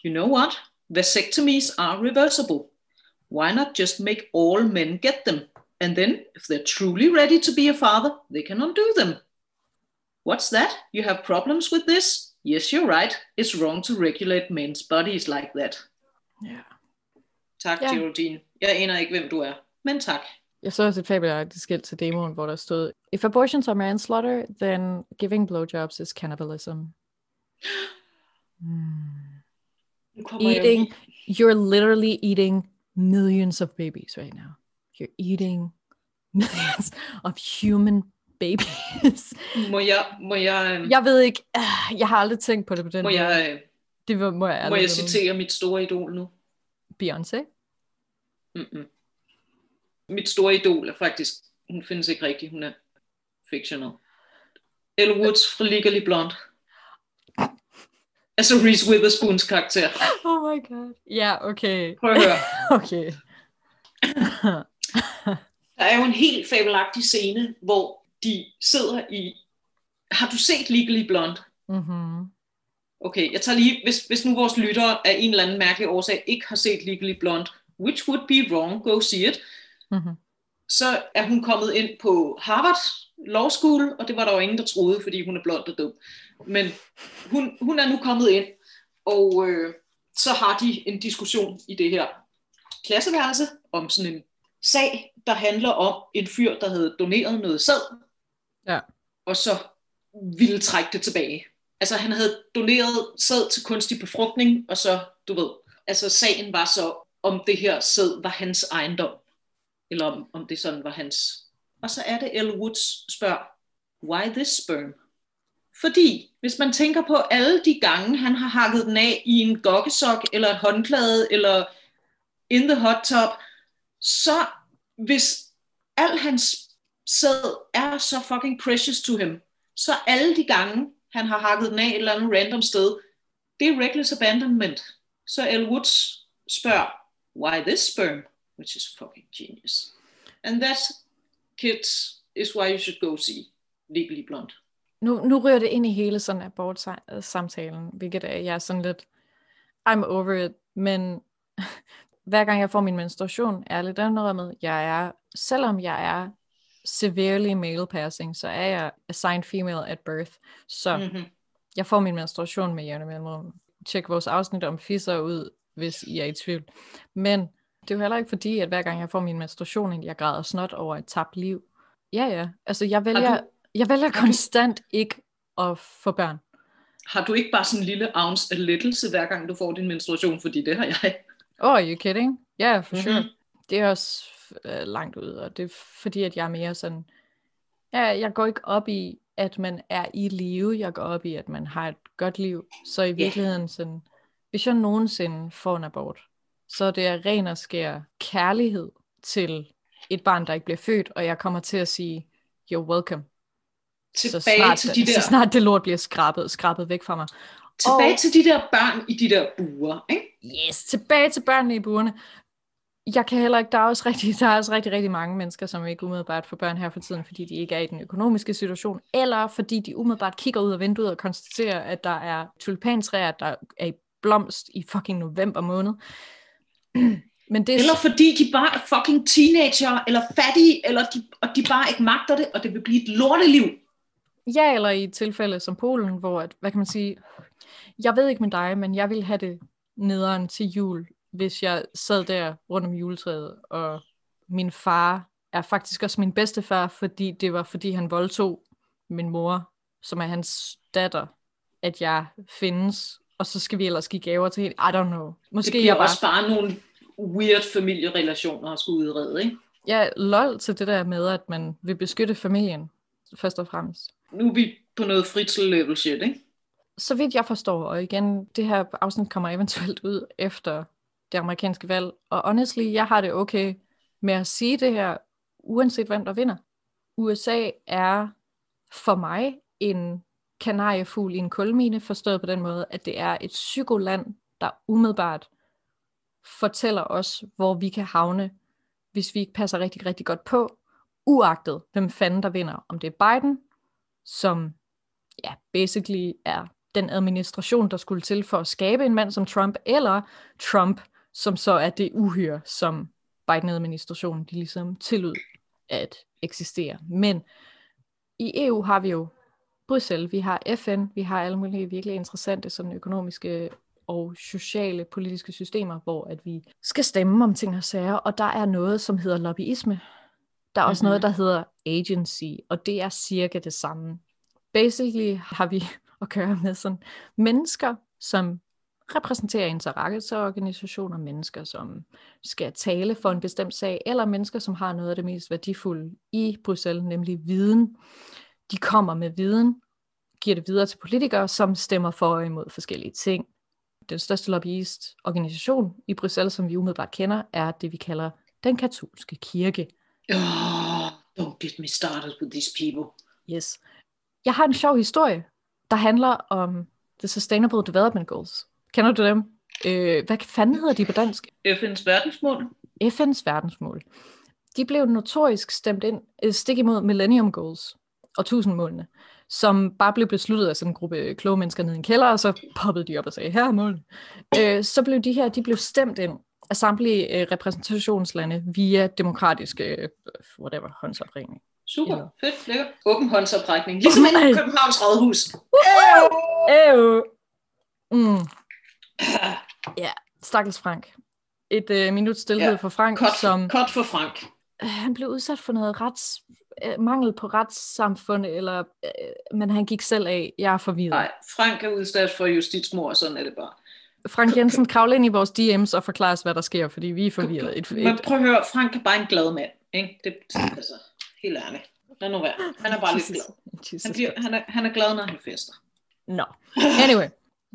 You know what? Vasectomies are reversible. Why not just make all men get them? And then, if they're truly ready to be a father, they can undo them. What's that? You have problems with this? Yes, you're right. It's wrong to regulate men's bodies like that. Ja. Tak, Ja. Geraldine. Jeg aner ikke, hvem du er, men tak. Jeg så også et fabelagtigt skilt til demoen, hvor der stod, If abortions are manslaughter, then giving blowjobs is cannibalism. Mm. Eating, you're literally eating millions of babies right now. You're eating millions of human babies. Må jeg, må jeg, øh, Jeg ved ikke, ah, jeg har aldrig tænkt på det på den må måde. jeg, øh, Det var, må jeg, må jeg citere mit store idol nu? Beyoncé? Mm-mm. Mit store idol er faktisk, hun findes ikke rigtig, hun er fictional. Elle Woods fra Legally Blonde. Altså Reese Witherspoons karakter. Oh my god. Ja, okay. Prøv at høre. Okay. Der er jo en helt fabelagtig scene, hvor de sidder i... Har du set Legally Blonde? mm-hmm. Okay, jeg tager lige... Hvis, hvis nu vores lyttere af en eller anden mærkelig årsag ikke har set Legally Blonde, which would be wrong, go see it, Mm-hmm. så er hun kommet ind på Harvard Law School, og det var der jo ingen, der troede, fordi hun er blond og dum. Men hun, hun er nu kommet ind, og øh, så har de en diskussion i det her klasseværelse om sådan en sag, der handler om en fyr, der havde doneret noget sæd, Ja. og så ville trække det tilbage. Altså han havde doneret sæd til kunstig befrugtning, og så, du ved, altså sagen var så, om det her sæd var hans ejendom eller om, om det sådan var hans. Og så er det L. Woods spørger, why this sperm? Fordi hvis man tænker på alle de gange, han har hakket den af i en gokkesok, eller et håndklæde, eller in the hot tub, så hvis al hans sæd er så fucking precious to him, så alle de gange, han har hakket den af et eller andet random sted, det er reckless abandonment. Så L. Woods spørger, why this sperm? Which is fucking genius. And that, kids, is why you should go see Legally Blonde. Nu, nu ryger det ind i hele sådan abort-samtalen, hvilket er, jeg er sådan lidt, I'm over it, men hver gang jeg får min menstruation, ærligt indrømmet, jeg er, selvom jeg er severely male passing, så er jeg assigned female at birth, så Mm-hmm. jeg får min menstruation med jævne mellemrum. Tjek vores afsnit om fisser ud, hvis I er i tvivl. Men det er jo heller ikke fordi, at hver gang jeg får min menstruation, at jeg græder snot over et tabt liv. Ja, ja. Altså, jeg vælger, du- jeg vælger konstant ikke at få børn. Har du ikke bare sådan en lille ounce af lettelse, hver gang du får din menstruation? Fordi det har jeg. Oh, are you kidding? Ja, yeah, for sure. Mhm. Det er også øh, langt ud, og det er fordi, at jeg er mere sådan... Ja, jeg går ikke op i, at man er i live. Jeg går op i, at man har et godt liv. Så i virkeligheden sådan... Hvis jeg nogensinde får en abort, så er det af ren og skær kærlighed til et barn, der ikke bliver født, og jeg kommer til at sige, you're welcome. Så Tilbage, snart, til de der, så snart det lort bliver skrabet, skrabet væk fra mig. tilbage og- til de der børn i de der buer. Ikke? Yes, tilbage til børnene i buerne. Jeg kan heller ikke, der er også rigtig, der er også rigtig, rigtig mange mennesker, som ikke umiddelbart får børn her for tiden, fordi de ikke er i den økonomiske situation, eller fordi de umiddelbart kigger ud af vinduet og konstaterer, at der er tulipantræer, der er i blomst i fucking november måned. Men det er Eller fordi de bare er fucking teenager, eller fattige, eller de, og de bare ikke magter det, og det vil blive et lorteliv. Ja, eller i et tilfælde som Polen, hvor, at, hvad kan man sige, jeg ved ikke med dig, men jeg vil have det nederen til jul, hvis jeg sad der rundt om juletræet, og min far er faktisk også min bedstefar, fordi det var, fordi han voldtog min mor, som er hans datter, at jeg findes, og så skal vi ellers give gaver til. I don't know. Det Måske bliver jeg bare... også bare nogle weird familierelationer at skulle udrede, ikke? Ja, lol til det der med, at man vil beskytte familien, først og fremmest. Nu er vi på noget fritzel shit, ikke? så vidt jeg forstår, og igen, det her afsnit kommer eventuelt ud efter det amerikanske valg, og honestly, jeg har det okay med at sige det her, uanset hvem der vinder. USA er for mig en kanariefugl i en kulmine, forstået på den måde, at det er et psykoland, der umiddelbart fortæller os, hvor vi kan havne, hvis vi ikke passer rigtig, rigtig godt på, uagtet hvem fanden der vinder. Om det er Biden, som ja, basically er den administration, der skulle til for at skabe en mand som Trump, eller Trump, som så er det uhyre, som Biden-administrationen de ligesom tillod at eksistere. Men i EU har vi jo Bruxelles, vi har FN, vi har alle mulige virkelig interessante sådan økonomiske og sociale politiske systemer, hvor at vi skal stemme om ting og sager, og der er noget, som hedder lobbyisme. Der er også mm-hmm. noget, der hedder agency, og det er cirka det samme. Basically har vi at gøre med sådan mennesker, som repræsenterer interesseorganisationer, mennesker, som skal tale for en bestemt sag, eller mennesker, som har noget af det mest værdifulde i Bruxelles, nemlig viden. De kommer med viden, giver det videre til politikere, som stemmer for og imod forskellige ting. Den største lobbyistorganisation i Bruxelles, som vi umiddelbart kender, er det, vi kalder den katolske kirke. Oh, don't get me started with these people. Yes. Jeg har en sjov historie, der handler om The Sustainable Development Goals. Kender du dem? Øh, hvad fanden hedder de på dansk? FN's verdensmål. FN's verdensmål. De blev notorisk stemt ind, øh, stik imod Millennium Goals og tusindmålene, som bare blev besluttet af sådan en gruppe kloge mennesker nede i en kælder, og så poppede de op og sagde, her er målene. Øh, så blev de her, de blev stemt ind af samtlige øh, repræsentationslande via demokratiske, øh, whatever, håndsopringning. Super, Eller. fedt, lækkert. Åben håndsoprækning. Ligesom i Københavns Rådhus. Ew. Mm. Ja, stakkels Frank. Et øh, minut stillhed ja. for Frank, Cut, som... Cut for Frank. Øh, han blev udsat for noget rets, øh, mangel på retssamfund, eller, øh, men han gik selv af. Jeg er forvirret. Nej, Frank er udsat for justitsmord, sådan er det bare. Frank Jensen, kravl ind i vores DM's og forklar os, hvad der sker, fordi vi er forvirret. Et, et... Men prøv at høre, Frank er bare en glad mand. Ikke? Det, altså, helt ærligt. Lad nu være. Han er bare Jesus. lidt glad. Han, bliver, han, er, han er glad, når han fester. Nå. No. Anyway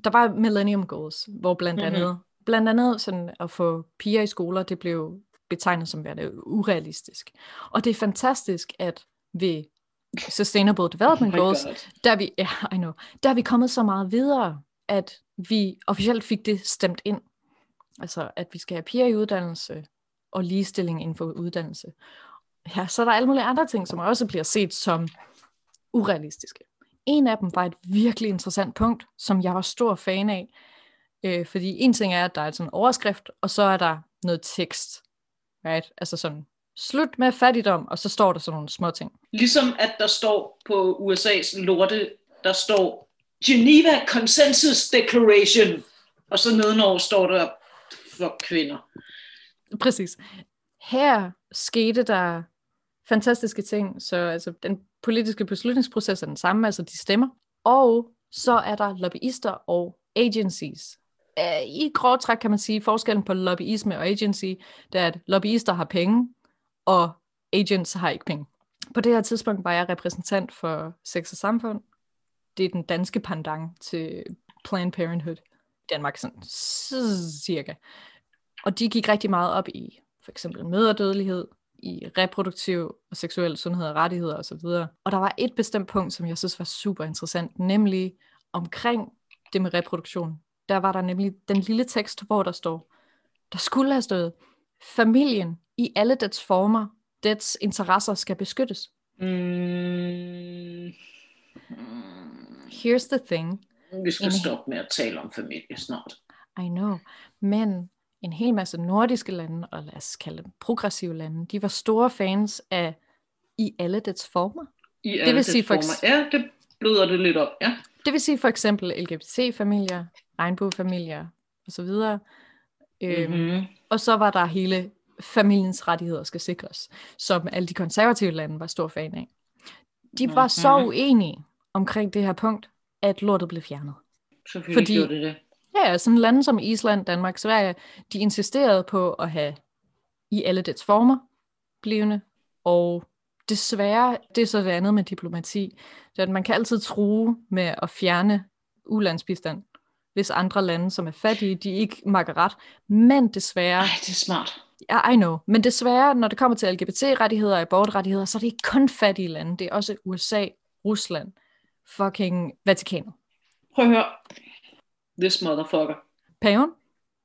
der var Millennium Goals, hvor blandt mhm. andet, mm-hmm. blandt andet sådan at få piger i skoler, det blev betegnet som værende urealistisk. Og det er fantastisk, at ved Sustainable Development oh Goals, der vi, ja, I know, der er vi kommet så meget videre, at vi officielt fik det stemt ind. Altså, at vi skal have piger i uddannelse og ligestilling inden for uddannelse. Ja, så er der alle mulige andre ting, som også bliver set som urealistiske. En af dem var et virkelig interessant punkt, som jeg var stor fan af. Øh, fordi en ting er, at der er sådan en overskrift, og så er der noget tekst. Right? Altså sådan, slut med fattigdom, og så står der sådan nogle små ting. Ligesom at der står på USA's lorte, der står Geneva Consensus Declaration, og så nedenover står der for kvinder. Præcis. Her skete der fantastiske ting, så altså, den politiske beslutningsproces er den samme, altså de stemmer. Og så er der lobbyister og agencies. Øh, I grov træk kan man sige, forskellen på lobbyisme og agency, det er, at lobbyister har penge, og agents har ikke penge. På det her tidspunkt var jeg repræsentant for Sex og Samfund. Det er den danske pandang til Planned Parenthood. i Danmark sådan cirka. Og de gik rigtig meget op i for eksempel møderdødelighed, i reproduktiv og seksuel sundhed og rettigheder osv. Og der var et bestemt punkt, som jeg synes var super interessant, nemlig omkring det med reproduktion. Der var der nemlig den lille tekst, hvor der står, der skulle have stået, familien i alle dets former, dets interesser skal beskyttes. Mm. Here's the thing. Vi skal stoppe med at tale om familie snart. I know. Men en hel masse nordiske lande, og lad os kalde dem progressive lande, de var store fans af i alle dets former. I alle det vil sige for former. Ja, det bløder det lidt op, ja. Det vil sige for eksempel LGBT-familier, regnbuefamilier osv. Øhm, mm-hmm. Og så var der hele familiens rettigheder skal sikres, som alle de konservative lande var stor fan af. De var mm-hmm. så uenige omkring det her punkt, at lortet blev fjernet. Selvfølgelig Fordi, gjorde det det. Ja, sådan lande som Island, Danmark, Sverige, de insisterede på at have i alle dets former blivende, og desværre, det er så det andet med diplomati, er, at man kan altid true med at fjerne ulandsbistand, hvis andre lande, som er fattige, de ikke makker ret. Men desværre... Ej, det er smart. Ja, I know. Men desværre, når det kommer til LGBT-rettigheder og abortrettigheder, så er det ikke kun fattige lande. Det er også USA, Rusland, fucking Vatikanet. Prøv at høre. This motherfucker. Paven?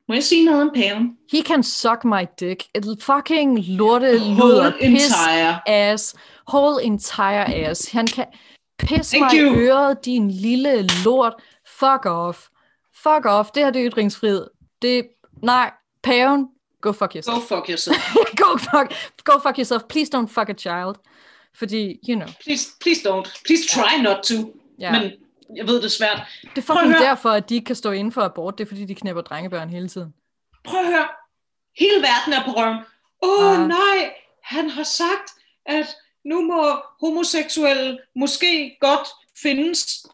Må jeg sige noget om paven? He can suck my dick. Et fucking lorte luder piss entire. ass. Whole entire ass. Han kan pisse mig i øret, din lille lort. Fuck off. Fuck off. Det her det er ytringsfrihed. Det, nej, paven, go fuck yourself. Go fuck yourself. go fuck, go fuck yourself. Please don't fuck a child. Fordi, you know, Please, please don't. Please try not to. ja. Men jeg ved, det er svært. det er fucking derfor, at de ikke kan stå inden for abort. Det er fordi, de knæpper drengebørn hele tiden. Prøv at høre. Hele verden er på røven. Åh oh, Ja. nej, han har sagt, at nu må homoseksuelle måske godt findes.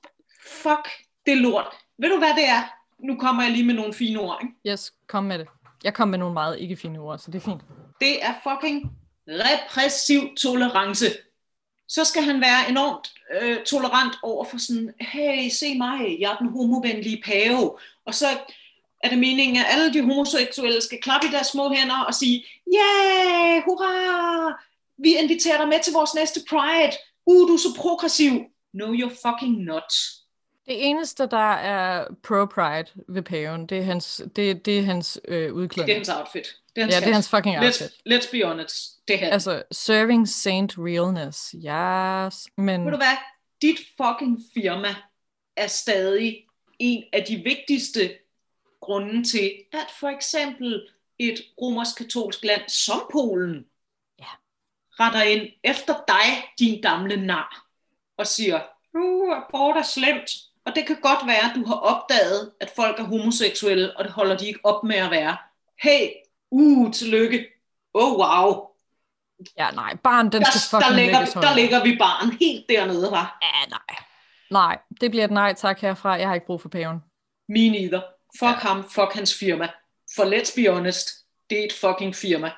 Fuck, det lort. Ved du, hvad det er? Nu kommer jeg lige med nogle fine ord. Ikke? Yes, kom med det. Jeg kom med nogle meget ikke fine ord, så det er fint. Det er fucking repressiv tolerance. Så skal han være enormt øh, tolerant over for sådan, hey, se mig, jeg er den homovenlige pave. Og så er det meningen, at alle de homoseksuelle skal klappe i deres små hænder og sige, yeah, hurra, vi inviterer dig med til vores næste Pride. Uh, du er så progressiv. No, you're fucking not. Det eneste, der er pro-pride ved paven, det er hans, det, det er hans øh, Det er udklædning. hans outfit. Det er hans, Ja, det er hans fucking let's, outfit. let's be honest. Det her. Altså, serving saint realness, yes. Men Ved du hvad? Dit fucking firma er stadig en af de vigtigste grunde til, at for eksempel et romersk-katolsk land som Polen Ja. retter ind efter dig, din gamle nar, og siger, uh, abort er slemt. Og det kan godt være, at du har opdaget, at folk er homoseksuelle, og det holder de ikke op med at være. Hey, uh, tillykke. Oh, wow. ja, nej, barn, den Der, skal der, fucking ligger, lægges der ligger vi barn helt dernede, var. Ja, nej. Nej, det bliver et nej tak herfra. Jeg har ikke brug for paven. Me neither. Fuck ham, fuck hans firma. For let's be honest, det er et fucking firma.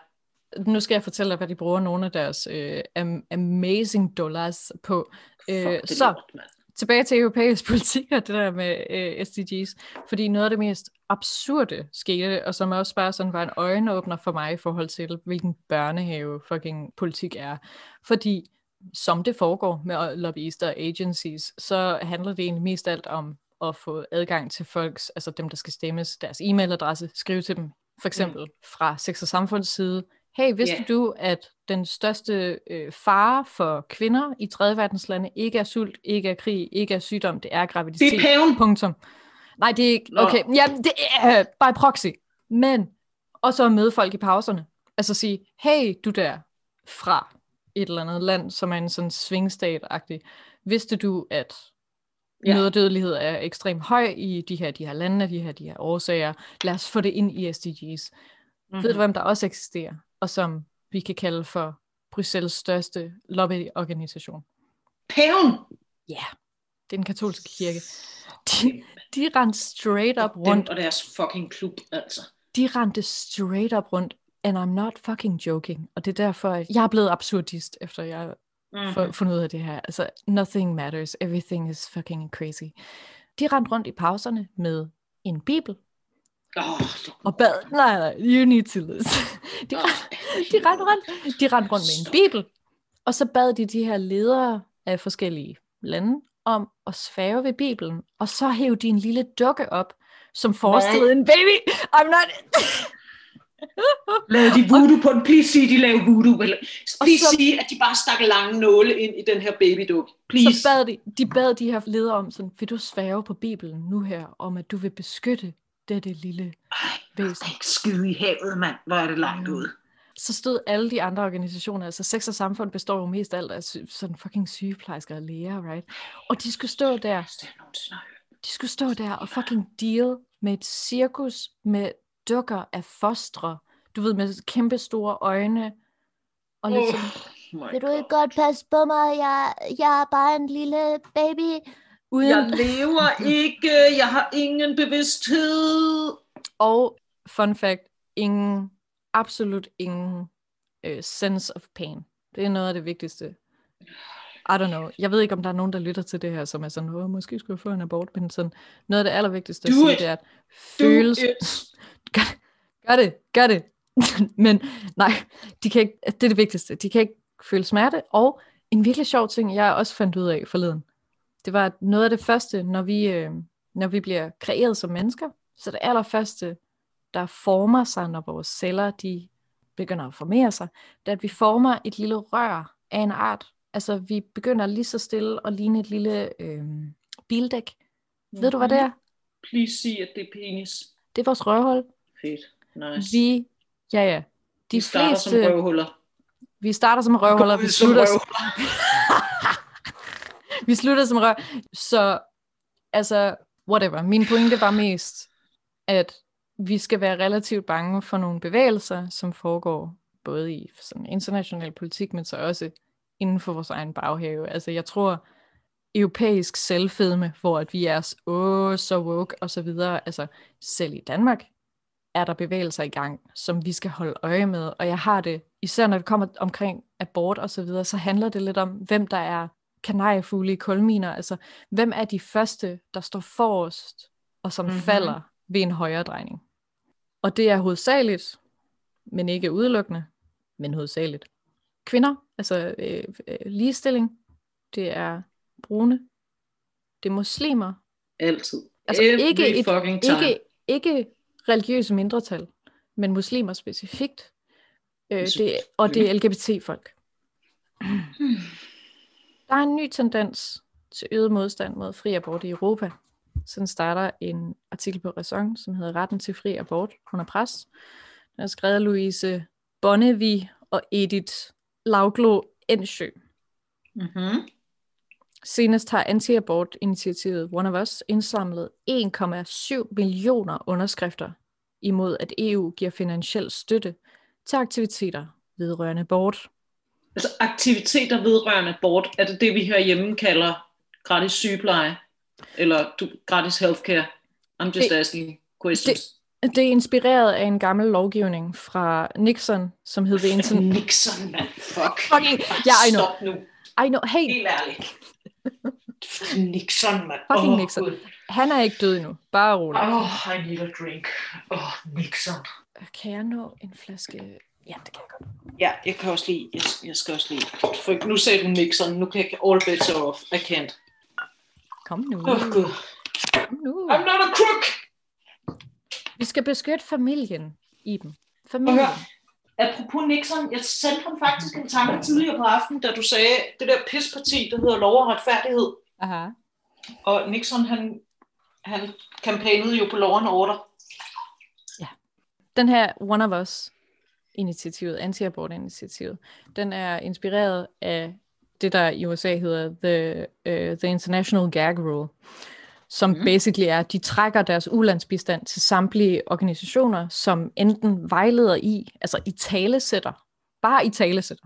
Nu skal jeg fortælle dig, hvad de bruger nogle af deres øh, am- amazing dollars på. Fuck, Øh, det så, lort. Tilbage til europæisk politik og det der med øh, SDGs. Fordi noget af det mest absurde skete, og som også bare sådan var en øjenåbner for mig i forhold til, hvilken børnehave fucking politik er. Fordi som det foregår med lobbyister og agencies, så handler det egentlig mest alt om at få adgang til folks, altså dem, der skal stemmes, deres e-mailadresse, skrive til dem, for eksempel mm. fra Sex og Samfunds side, hey, vidste Ja. du, at den største øh, fare for kvinder i tredje verdenslande ikke er sult, ikke er krig, ikke er sygdom, det er graviditet. Det er paven. Punktum. Nej, det er ikke, Nå. okay, ja, det er uh, by proxy. Men, og så møde folk i pauserne. Altså sige, hey, du der fra et eller andet land, som er en sådan svingstat-agtig. Vidste du, at Ja. ja. møderdødelighed er ekstremt høj i de her, de her lande, de her, de her årsager. Lad os få det ind i SDGs. Mm-hmm. Ved du, hvem der også eksisterer, og som vi kan kalde for Bruxelles største lobbyorganisation? Paven! Ja, yeah. det er den katolske kirke. De, de rendte straight up rundt. Dem og deres fucking klub, altså. De rendte straight up rundt. And I'm not fucking joking. Og det er derfor, at jeg er blevet absurdist, efter jeg Mm-hmm. for, fundet ud af det her. Altså, nothing matters. Everything is fucking crazy. De rendte rundt i pauserne med en bibel. Oh, Og bad, nej, nej, you need to listen. De, de, rendte rundt, de rendte rundt med en bibel. Og så bad de de her ledere af forskellige lande om at svæve ved bibelen. Og så hævde de en lille dukke op, som forestillede en baby. I'm not... Lavede de voodoo på den? Please sige, de lavede voodoo. Eller, please så- sige, at de bare stak lange nåle ind i den her babyduk. Please. Så bad de, de bad de her ledere om sådan, vil du svæve på Bibelen nu her, om at du vil beskytte dette lille Ej, væsen. skide i havet, mand. Hvor er det langt ud. Så stod alle de andre organisationer, altså Sex og Samfund består jo mest af alt af sådan fucking sygeplejersker og læger, right? Og de skulle stå der, er de skulle stå der og fucking deal med et cirkus med dukker af fostre, du ved, med kæmpe store øjne, og lidt sådan, Oh Vil du ikke godt passe på mig? Jeg, jeg er bare en lille baby. Uden, Jeg lever ikke. Jeg har ingen bevidsthed. Og fun fact, ingen, absolut ingen uh, sense of pain. Det er noget af det vigtigste. I don't know. Jeg ved ikke, om der er nogen, der lytter til det her, som er sådan, Åh, måske skulle jeg få en abort, men sådan, noget af det allervigtigste at Do sige, it. det er, at it. gør, gør det, gør det. men nej, de kan ikke, det er det vigtigste. De kan ikke føle smerte, og en virkelig sjov ting, jeg også fandt ud af forleden, Det var noget af det første, når vi, øh, når vi bliver kreeret som mennesker. Så det allerførste, der former sig, når vores celler de begynder at formere sig, det er, at vi former et lille rør af en art. Altså, vi begynder lige så stille at ligne et lille øh, bildæk. Mm-hmm. Ved du, hvad det er? Please sig, at det er penis. Det er vores røvhul. Fedt. Nice. Vi, ja ja, de Vi starter fleste, som røvhuller. vi starter som røvhuller, vi ud som slutter, røvhuller vi slutter som rør. Så, altså, whatever. Min pointe var mest, at vi skal være relativt bange for nogle bevægelser, som foregår både i sådan international politik, men så også inden for vores egen baghave. Altså, jeg tror, europæisk selvfedme, hvor at vi er s- oh, så woke og så videre, altså selv i Danmark er der bevægelser i gang, som vi skal holde øje med, og jeg har det, især når det kommer omkring abort og så videre, så handler det lidt om, hvem der er kanariefugle i kulminer, altså hvem er de første, der står forrest, og som Mhm. mm-hmm. falder ved en højre drejning. Og det er hovedsageligt, men ikke udelukkende, men hovedsageligt. Kvinder, altså øh, øh, ligestilling, det er brune, det er muslimer, Altid. Altså, Every ikke et- time. ikke, ikke religiøse mindretal, men muslimer specifikt, øh, det, og det er LGBT-folk. Der er en ny tendens til øget modstand mod fri abort i Europa. Sådan starter en artikel på Raison, som hedder Retten til fri abort under pres. Den er skrevet af Louise Bonnevi og Edith Lauglo Ensjø. Mm-hmm. Senest har anti-abort-initiativet One of Us indsamlet 1,7 millioner underskrifter imod, at EU giver finansiel støtte til aktiviteter vedrørende abort. Altså aktiviteter vedrørende bort, er det det, vi herhjemme kalder gratis sygepleje? Eller du, gratis healthcare? I'm just Det- asking questions. Det er inspireret af en gammel lovgivning fra Nixon, som hed Internet. Nixon, man. Fuck. Fucking- ja, I know. Stop nu. I know, hey, Helt ærligt. Nixon, man. Fucking Åh, Nixon. Gud. han er ikke død endnu. Bare rolig. Oh, I need a drink. Oh, Nixon. Kan jeg nå en flaske? Ja, det kan jeg godt. Ja, jeg kan også lige, jeg, jeg skal også lige. For nu sagde du Nixon, nu kan jeg all bets are off. I can't. Kom nu. Åh, oh, Gud. Kom nu. I'm not a crook. Vi skal beskytte familien i dem. Prøv Familien. høre. Apropos Nixon, jeg sendte ham faktisk en tanke tidligere på aftenen, da du sagde, det der pisparti, der hedder Lov og Retfærdighed. Aha. Og Nixon, han, han kampagnede jo på Law and Order. Den her One of Us initiativet, anti-abort-initiativet, den er inspireret af det, der i USA hedder The, uh, the International Gag Rule, som mm. basically er, at de trækker deres ulandsbistand til samtlige organisationer, som enten vejleder i, altså i talesætter, bare i talesætter.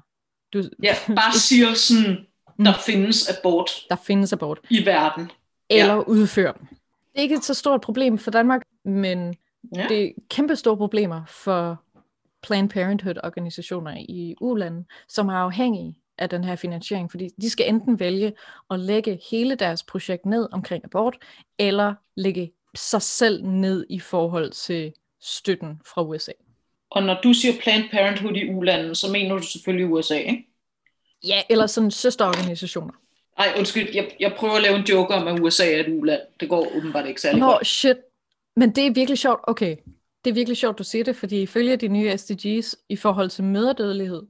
Du, Ja, bare siger sådan, der findes abort der findes abort, i verden. eller ja. udfører dem. Det er ikke et så stort problem for Danmark, men Ja. det er kæmpe store problemer for Planned Parenthood-organisationer i ulande, som er afhængige af den her finansiering, fordi de skal enten vælge at lægge hele deres projekt ned omkring abort, eller lægge sig selv ned i forhold til støtten fra USA. Og når du siger Planned Parenthood i ulandet, så mener du selvfølgelig USA, ikke? Ja, eller sådan søsterorganisationer. Ej, undskyld, jeg, jeg prøver at lave en joke om, at USA er et uland. Det går åbenbart ikke særlig Nå, godt. shit. Men det er virkelig sjovt. Okay, det er virkelig sjovt, du siger det, fordi ifølge de nye SDG's i forhold til mødredødelighed,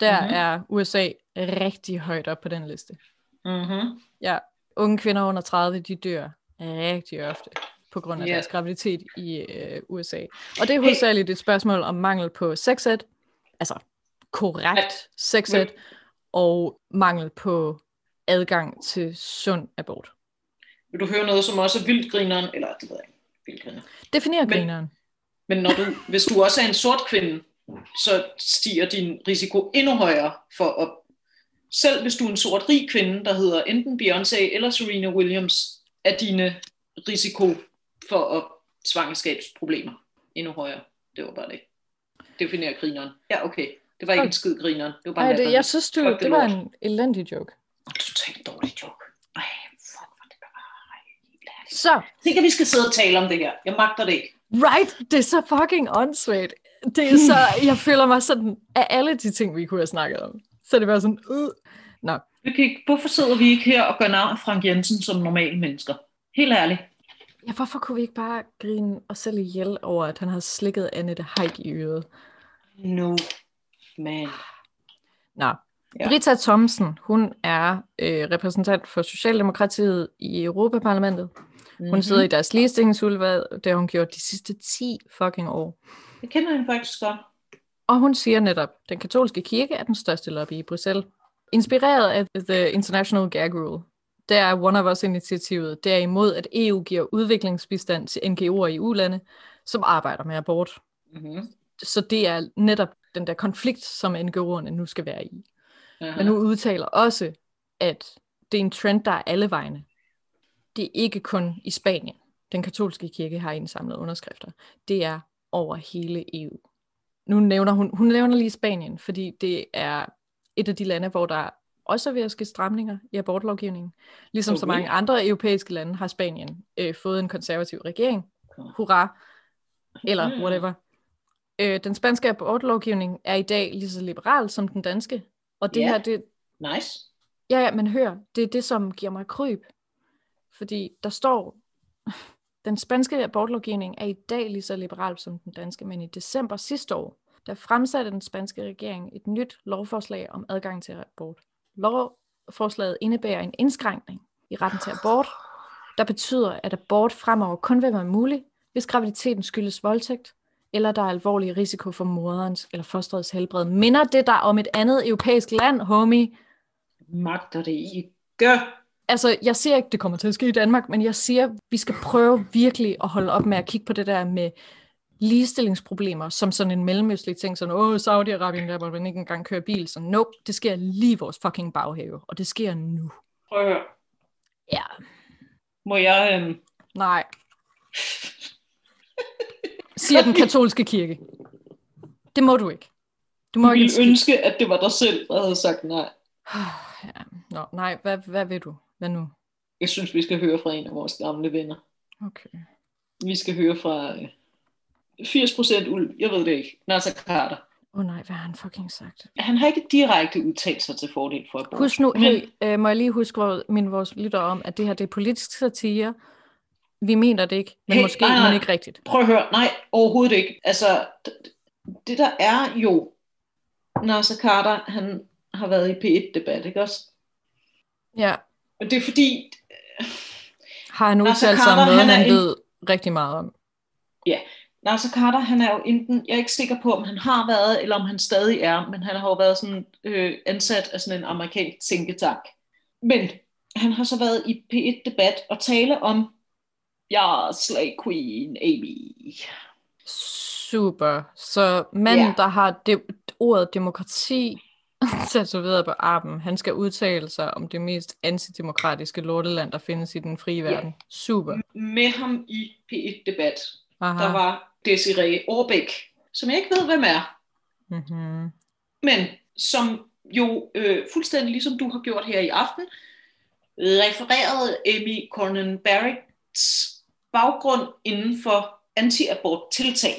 der Mhm. mm-hmm. er USA rigtig højt op på den liste. Mm-hmm. Ja, unge kvinder under 30, de dør rigtig ofte på grund af Ja. deres graviditet i øh, USA. Og det er hovedsageligt et spørgsmål om mangel på sexed, altså korrekt sexed, Men- og mangel på adgang til sund abort. Vil du høre noget, som også er vildgrineren? Eller, det ved jeg ikke. Vildgriner. Definer Men- grineren. Men når du, hvis du også er en sort kvinde, så stiger din risiko endnu højere for at... Selv hvis du er en sort rig kvinde, der hedder enten Beyoncé eller Serena Williams, er dine risiko for at svangerskabsproblemer endnu højere. Det var bare det. Definerer grineren. Ja, okay. Det var ikke en skid grineren. Det var bare Ej, det, jeg synes, du, det det var lort. en elendig joke. Totalt dårlig joke. Ej, fuck, hvor det bare... helt ærligt. Så, Tænk, at vi skal sidde og tale om det her. Jeg magter det ikke. Right, det er så fucking åndssvagt. Det er så, jeg føler mig sådan, af alle de ting, vi kunne have snakket om, så er det bare sådan, øh. Nå, Vi kan ikke, hvorfor sidder vi ikke her og gør nar af Frank Jensen som normale mennesker? Helt ærligt. Ja, hvorfor kunne vi ikke bare grine os selv ihjel over, at han har slikket Annette Haik i øret? No, man. Nå, Ja. Britta Thomsen, hun er øh, repræsentant for Socialdemokratiet i Europaparlamentet. Hun Mhm. sidder i deres ligestillingsudvalg, det har hun gjort de sidste 10 fucking år. Jeg kender hende faktisk godt. Og hun siger netop, at den katolske kirke er den største lobby i Bruxelles. Inspireret af The International Gag Rule, der er One of Us-initiativet, der er imod, at EU giver udviklingsbistand til NGO'er i ulande, som arbejder med abort. Mm-hmm. Så det er netop den der konflikt, som NGO'erne nu skal være i. Men nu udtaler også, at det er en trend, der er alle vegne. Det er ikke kun i Spanien. Den katolske kirke har indsamlet underskrifter. Det er over hele EU. Nu nævner hun, hun nævner lige Spanien, fordi det er et af de lande, hvor der også er ved at ske stramninger i abortlovgivningen. Ligesom okay. så mange andre europæiske lande har Spanien øh, fået en konservativ regering. Hurra! Eller whatever. Øh, den spanske abortlovgivning er i dag lige så liberal som den danske. Og det Ja. her, det, Nice. Ja, ja, men hør, det er det, som giver mig kryb. Fordi der står, den spanske abortlovgivning er i dag lige så liberal som den danske, men i december sidste år, der fremsatte den spanske regering et nyt lovforslag om adgang til abort. Lovforslaget indebærer en indskrænkning i retten til abort, der betyder, at abort fremover kun vil være mulig, hvis graviditeten skyldes voldtægt, eller der er alvorlig risiko for moderens eller fosterets helbred. Minder det der om et andet europæisk land, homie? Magter det ikke. Altså, jeg siger ikke, det kommer til at ske i Danmark, men jeg siger, vi skal prøve virkelig at holde op med at kigge på det der med ligestillingsproblemer, som sådan en mellemøstlig ting, sådan, åh, Saudi-Arabien, der må man ikke engang køre bil, så nope, det sker lige i vores fucking baghave, og det sker nu. Prøv at høre. Ja. Må jeg... Øhm... Nej. Siger den katolske kirke. Det må du ikke. Du må Jeg ikke ville skide- ønske, at det var dig selv, der havde sagt nej. Ja. Nå, nej, hvad, hvad vil du? Hvad nu? Jeg synes, vi skal høre fra en af vores gamle venner. Okay. Vi skal høre fra øh, 80% ulv. Jeg ved det ikke. Nasser Carter. Åh oh, nej, hvad har han fucking sagt? Han har ikke direkte udtalt sig til fordel for abort. Husk nu, Men- hey, øh, må jeg lige huske hvor, min vores lytter om, at det her det er politisk satire. Vi mener det ikke, men Hey, måske nej, nej. men ikke rigtigt. Prøv at høre. Nej, overhovedet ikke. Altså, det der er jo, Nasser Carter, han har været i P1-debat, ikke også? Ja, Og det er fordi, har han udtalt sig om noget, han han en- ved rigtig meget om. Nasser Carter, han er jo enten, jeg er ikke sikker på, om han har været, eller om han stadig er, men han har jo været sådan, øh, ansat af sådan en amerikansk tænketank. Men han har så været i P1-debat og tale om, jeg er slag queen, Amy. Super. Så manden, Ja. der har de- ordet demokrati tatoveret på armen, han skal udtale sig om det mest antidemokratiske lorteland, der findes i den frie Ja. verden. Super. Med ham i P1-debat, Aha. der var Desiree Orbæk, som jeg ikke ved, hvem er, Mm-hmm. men som jo øh, fuldstændig ligesom du har gjort her i aften, refererede Amy Cornyn Barretts baggrund inden for anti-abort-tiltag.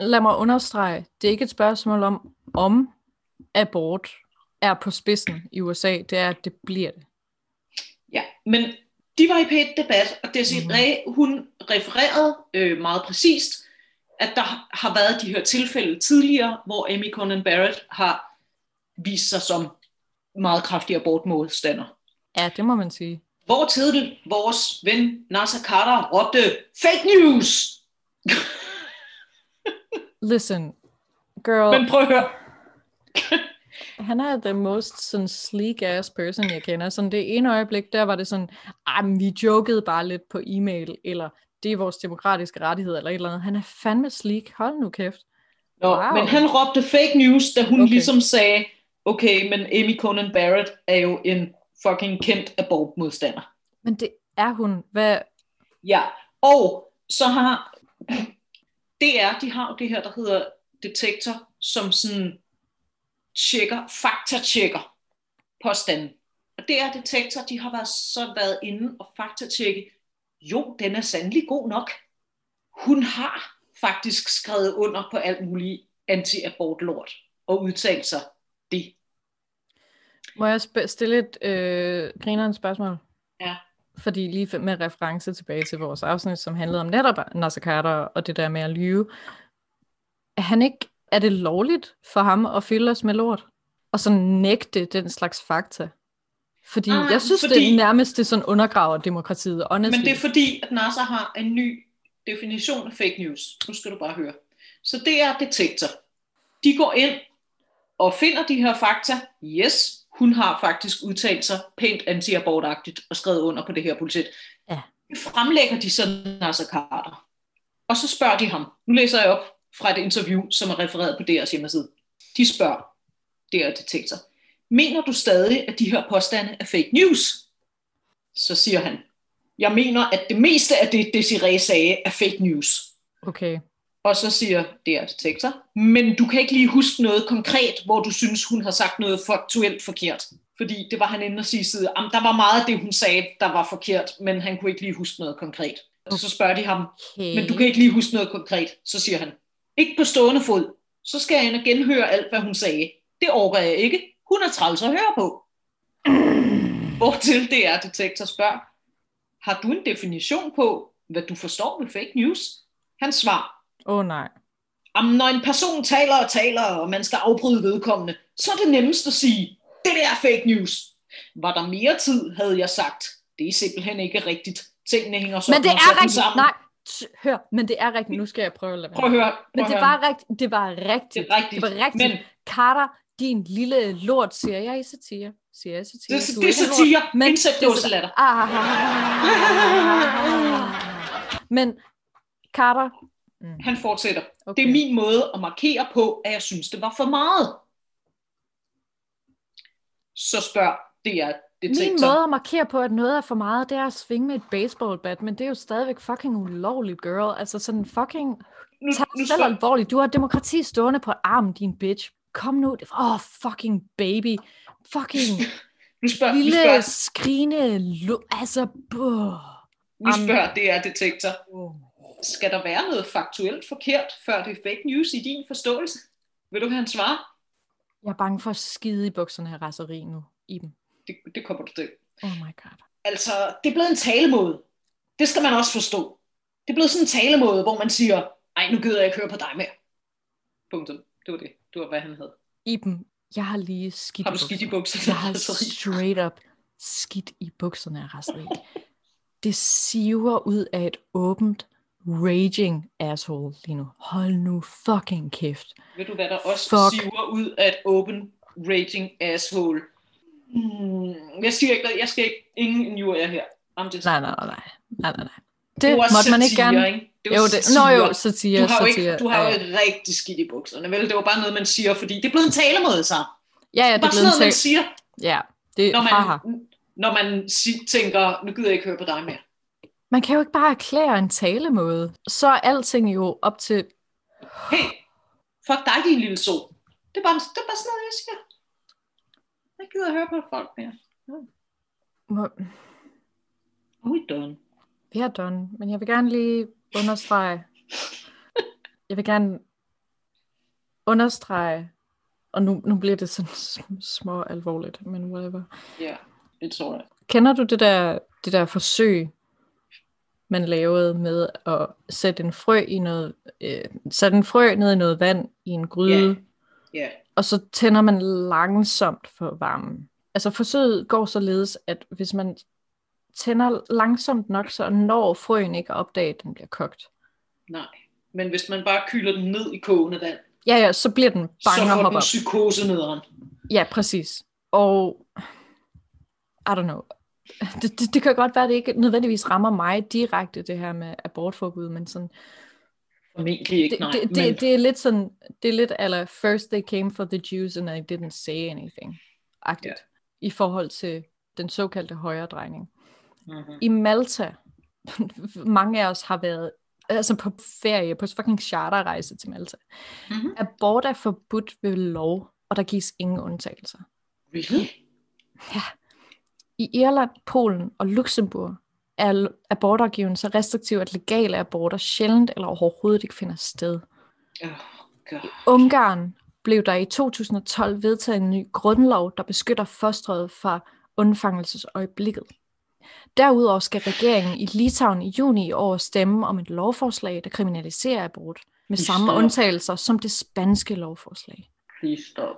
Lad mig understrege, det er ikke et spørgsmål om, om abort er på spidsen i USA. Det er, at det bliver det. Ja, men de var i P1-debat, og Desiree, mm. hun refererede øh, meget præcist, at der har været de her tilfælde tidligere, hvor Amy Coney Barrett har vist sig som meget kraftig abortmodstander. Ja, det må man sige. Hvor til vores ven Nasser Carter råbte fake news. Listen, girl, Men prøv at høre. Han er the most sådan sleek ass person, jeg kender. Sådan det ene øjeblik, der var det sådan, ah, vi jokede bare lidt på e-mail, eller det er vores demokratiske rettighed, eller et eller andet. Han er fandme sleek. Hold nu kæft. Nå, Wow. Men han råbte fake news, da hun Okay. ligesom sagde, okay, men Amy Coney Barrett er jo en fucking kendt abortmodstander. Men det er hun. Hvad? Ja, og så har DR, de har jo det her, der hedder detektor, som sådan tjekker, faktatjekker påstanden. Og det er detektor, de har været, så været inde og faktatjekke, jo, den er sandelig god nok. Hun har faktisk skrevet under på alt muligt anti-abort-lort og udtalt sig det. Må jeg stille et øh, grinerende spørgsmål? Ja. Fordi lige med reference tilbage til vores afsnit, som handlede om netop Nasser Carter og det der med at lyve. Er, han ikke, er det lovligt for ham at fylde os med lort? Og så nægte den slags fakta? Fordi Ah, jeg synes, fordi- det nærmest det sådan undergraver demokratiet. Honestly. Men det er fordi, at NASA har en ny definition af fake news. Nu skal du bare høre. Så det er detektor. De går ind og finder de her fakta. Yes, hun har faktisk udtalt sig pænt anti-abortagtigt og skrevet under på det her bullshit. Ja. Det fremlægger de så Nasser Carter. Og så spørger de ham. Nu læser jeg op fra et interview, som er refereret på deres hjemmeside. De spørger, er detektor. Mener du stadig, at de her påstande er fake news? Så siger han, jeg mener, at det meste af det, Desiree sagde, er fake news. Okay. Og så siger er detektor, men du kan ikke lige huske noget konkret, hvor du synes, hun har sagt noget faktuelt forkert. Fordi det var han inde og sige side, "Jamen, der var meget af det, hun sagde, der var forkert, men han kunne ikke lige huske noget konkret. Og så spørger de ham, okay. men du kan ikke lige huske noget konkret. Så siger han, ikke på stående fod. Så skal jeg ind og genhøre alt, hvad hun sagde. Det overgår jeg ikke. Hun er træls at høre på. Hvortil det er, detektor spørger, har du en definition på, hvad du forstår ved fake news? Han svarer, Åh oh, nej. Jamen, når en person taler og taler, og man skal afbryde vedkommende, så er det nemmest at sige, det der er fake news. Var der mere tid, havde jeg sagt. Det er simpelthen ikke rigtigt. Tingene hænger sådan Men det er rigtigt. sammen. Nej, hør. Men det er rigtigt. Nu skal jeg prøve at lade være. Prøv at høre. Prøv Men det var rigtigt. Det var rigtigt. Det er rigtigt. Det var rigtigt. Men Carter, din lille lort, siger jeg i satire. Siger jeg i satire. det, det er satire. Men Indsæt det er dåselatter. Ah. Men Carter, Han fortsætter. okay. Det er min måde at markere på, at jeg synes, det var for meget. Så spørg det er detektor. Min måde at markere på, at noget er for meget, det er at svinge med et baseballbat, men det er jo stadigvæk fucking ulovligt, girl. Altså sådan fucking... nu, Tag nu selv alvorligt. Du har demokrati stående på armen, din bitch. Kom nu. Åh, oh, fucking baby. Fucking nu spørg, nu lille spørg, skrigende... Lo- altså, buh. nu spørg det er detektor. Skal der være noget faktuelt forkert, før det er fake news i din forståelse? Vil du have en svar? Jeg er bange for at skide i bukserne af raseri nu. I dem. Det, det kommer du til. Oh my god. Altså, det er blevet en talemåde. Det skal man også forstå. Det er blevet sådan en talemåde, hvor man siger, ej, nu gider jeg ikke høre på dig mere. Punktum. Det var det. Det var, hvad han havde. Iben, jeg har lige skidt Har du i skidt i bukserne. bukserne? Jeg har straight up skidt i bukserne af. Det siver ud af et åbent, raging asshole lige nu. Hold nu fucking kæft. Ved du, hvad der også Fuck. siver ud af et open raging asshole? Hmm, jeg siger ikke, jeg skal ikke, ingen injurier her. I'm just, Nej, nej, nej, nej, nej, nej. Det, det måtte man ikke gerne. Ikke? Det Jo, det, satire. nå jo, satire, du har jo, satire. ikke, du har jo ja, rigtig skidt i bukserne, vel? Det var bare noget, man siger, fordi det er blevet en talemåde, så. ja, ja, det er Bare sådan noget, man blevet siger, Ja, det når haha. man, når man tænker, nu gider jeg ikke høre på dig mere. Man kan jo ikke bare erklære en talemåde. Så er alting jo op til... Hey, fuck dig, din lille sol. Det er bare, det er bare sådan noget, jeg siger. Jeg gider høre på folk mere. Må- We done. Vi er done, men jeg vil gerne lige understrege... Jeg vil gerne understrege... Og nu, nu bliver det sådan sm- små alvorligt, men whatever. Ja, yeah, it's alright. Kender du det der, det der forsøg, man lavede med at sætte en frø i noget, øh, sætte en frø ned i noget vand i en gryde, Ja. Ja, og så tænder man langsomt for varmen. Altså forsøget går således, at hvis man tænder langsomt nok, så når frøen ikke at opdage, at den bliver kogt. nej. Men hvis man bare kylder den ned i kogende vand, Ja, ja, så bliver den så bange og får hopper den psykose nederen. Ja, præcis. Og, I don't know, det, det, det kan godt være, at det ikke nødvendigvis rammer mig direkte, det her med abortforbud, men sådan, Formentlig ikke, det, nej. det, men, det, det er lidt sådan, det er lidt eller first they came for the Jews and they didn't say anything, agtigt, Ja. i forhold til den såkaldte højredrejning. Mhm. I Malta, mange af os har været altså på ferie, på fucking charterrejse til Malta. Mhm. Abort er forbudt ved lov, og der gives ingen undtagelser. Really? Ja. I Irland, Polen og Luxembourg er abortafgiven så restriktiv, at legale aborter sjældent eller overhovedet ikke finder sted. Oh, God. Ungarn blev der i 2012 vedtaget en ny grundlov, der beskytter fosteret fra undfangelsesøjeblikket. Derudover skal regeringen i Litauen i juni i år stemme om et lovforslag, der kriminaliserer abort, med samme Stop. undtagelser som det spanske lovforslag. Please stop.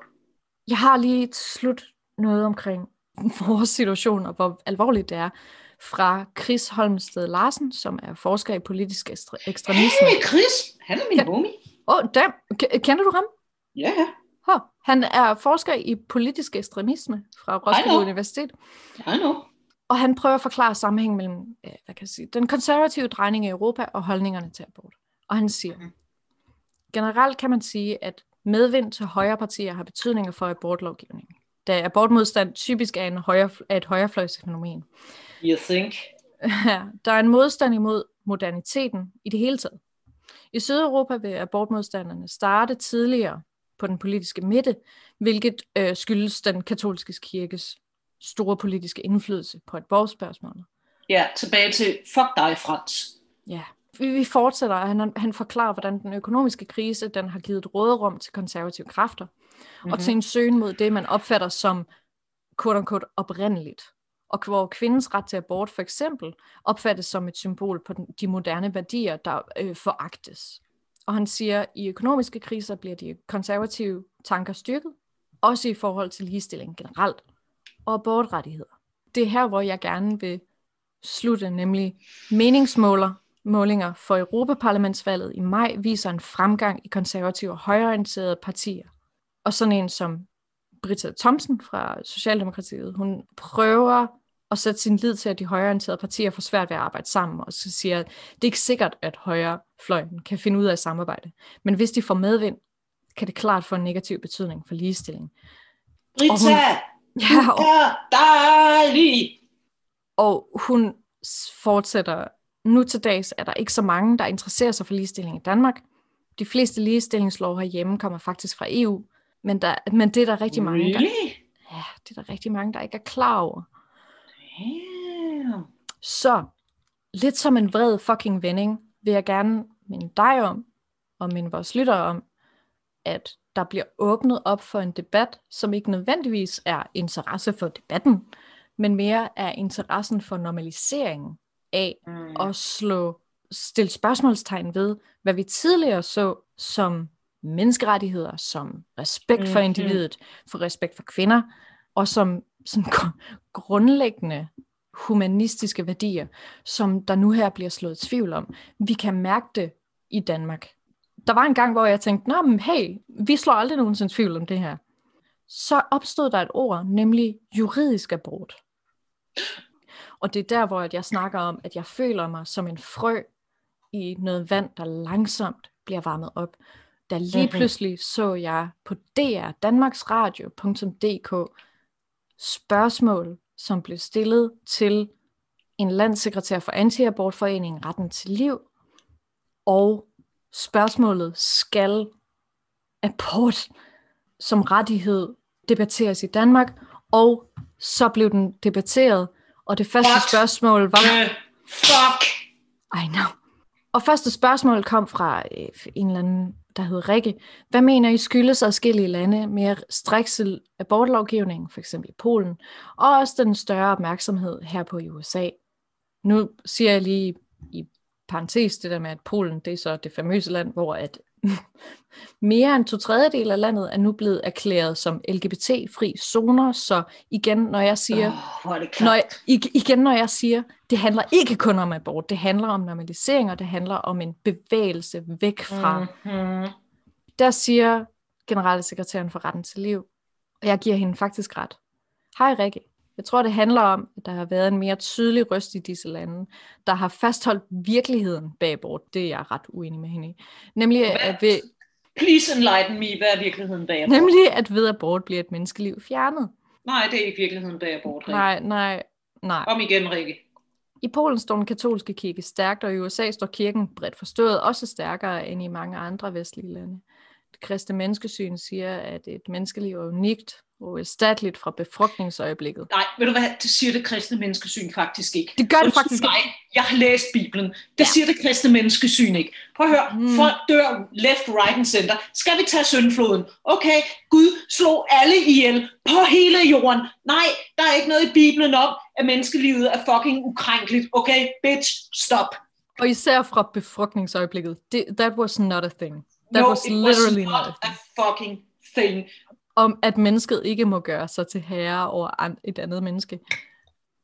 Jeg har lige til slut noget omkring vores situation, og hvor alvorligt det er, fra Chris Holmsted Larsen, som er forsker i politisk ekstre- ekstremisme. Hey, Chris! Han er min Ja. homie. Åh, oh, damn. K- kender du ham? Ja, ja. Hå. Han er forsker i politisk ekstremisme fra Roskilde. Universitet, I know. og han prøver at forklare sammenhængen mellem øh, hvad kan jeg sige, den konservative drejning i Europa og holdningerne til abort. Og han siger, Mhm. generelt kan man sige, at medvind til højre partier har betydninger for abortlovgivningen, da abortmodstand typisk er, en højre, er et højrefløjsfænomen. You think? Der er en modstand imod moderniteten i det hele taget. I Sydeuropa vil abortmodstanderne starte tidligere på den politiske midte, hvilket øh, skyldes den katolske kirkes store politiske indflydelse på abortspørgsmålet. Ja, tilbage til fuck dig, Frans. Ja. Vi, vi fortsætter, og han, han forklarer, hvordan den økonomiske krise den har givet et råderum til konservative kræfter, mm-hmm. og til en søgen mod det, man opfatter som quote-unquote oprindeligt. Og hvor kvindens ret til abort for eksempel opfattes som et symbol på de moderne værdier, der øh, foragtes. Og han siger, at i økonomiske kriser bliver de konservative tanker styrket, også i forhold til ligestilling generelt, og abortrettigheder. Det er her, hvor jeg gerne vil slutte, nemlig meningsmåler målinger for Europaparlamentsvalget i maj viser en fremgang i konservative og højreorienterede partier. Og sådan en som Britta Thomsen fra Socialdemokratiet, hun prøver at sætte sin lid til, at de højreorienterede partier får svært ved at arbejde sammen, og så siger, at det er ikke sikkert, at højrefløjen kan finde ud af at samarbejde. Men hvis de får medvind, kan det klart få en negativ betydning for ligestilling. Og hun- Ja, og, er dejlig. og hun fortsætter, nu til dags er der ikke så mange, der interesserer sig for ligestilling i Danmark. De fleste ligestillingslov herhjemme kommer faktisk fra EU, men, der, men det er der rigtig mange, der, Really? ja, det er der rigtig mange, der ikke er klar over. Damn. Så, lidt som en vred fucking vending, vil jeg gerne minde dig om, og minde vores lyttere om, at der bliver åbnet op for en debat, som ikke nødvendigvis er interesse for debatten, men mere er interessen for normaliseringen af Mm. at slå, stille spørgsmålstegn ved, hvad vi tidligere så som menneskerettigheder, som respekt for Mhm. individet, for respekt for kvinder, og som sådan gr- grundlæggende humanistiske værdier, som der nu her bliver slået tvivl om. Vi kan mærke det i Danmark. Der var en gang, hvor jeg tænkte, Nå, men hey, vi slår aldrig nogensinde tvivl om det her. Så opstod der et ord, nemlig juridisk abort. Og det er der, hvor jeg snakker om, at jeg føler mig som en frø i noget vand, der langsomt bliver varmet op. Da lige Mhm. pludselig så jeg på DR, danmarksradio.dk, spørgsmål, som blev stillet til en landssekretær for Antiabortforeningen Retten til Liv, og spørgsmålet skal abort som rettighed debatteres i Danmark, og så blev den debatteret, og det første What? spørgsmål var... The fuck? I know. Og første spørgsmål kom fra øh, en eller anden, der hed Rikke. Hvad mener I skyldes adskillige lande mere striksel abortlovgivning, for eksempel i Polen, og også den større opmærksomhed her på i USA? Nu siger jeg lige i parentes det der med, at Polen, det er så det famøse land, hvor at mere end to tredjedel af landet er nu blevet erklæret som LGBT-fri zoner, så igen, når jeg siger, er det når jeg, ig- igen, når jeg siger, det handler ikke kun om abort, det handler om normalisering, og det handler om en bevægelse væk fra. Mm. Mm-hmm. Der siger generalsekretæren for retten til liv, og jeg giver hende faktisk ret. Hej Rikke. Jeg tror, det handler om, at der har været en mere tydelig røst i disse lande, der har fastholdt virkeligheden bag abort. Det er jeg ret uenig med hende i. Nemlig, at ved, Please enlighten me, hvad er virkeligheden bag abort? nemlig at ved abort bliver et menneskeliv fjernet. Nej, det er ikke virkeligheden bag abort, Rikke. Nej, nej, nej. Kom igen, Rikke. I Polen står den katolske kirke stærkt, og i USA står kirken bredt forstået også stærkere end i mange andre vestlige lande. Det kristne menneskesyn siger, at et menneskeliv er unikt uerstatteligt fra befrugtningsøjeblikket. Nej, ved du hvad, det siger det kristne menneskesyn faktisk ikke. Det gør det Undskyld faktisk mig, Jeg har læst Bibelen. Det Ja. siger det kristne menneskesyn ikke. Prøv at høre, Mm. folk dør left, right and center. Skal vi tage syndfloden? Okay, Gud slog alle ihjel på hele jorden. Nej, der er ikke noget i Bibelen om, at menneskelivet er fucking ukrænkeligt. Okay, bitch, stop. Og især fra befrugtningsøjeblikket. Det, that was not a thing. That no, was it literally was not a not thing. a fucking thing. Om at mennesket ikke må gøre sig til herre over et andet menneske.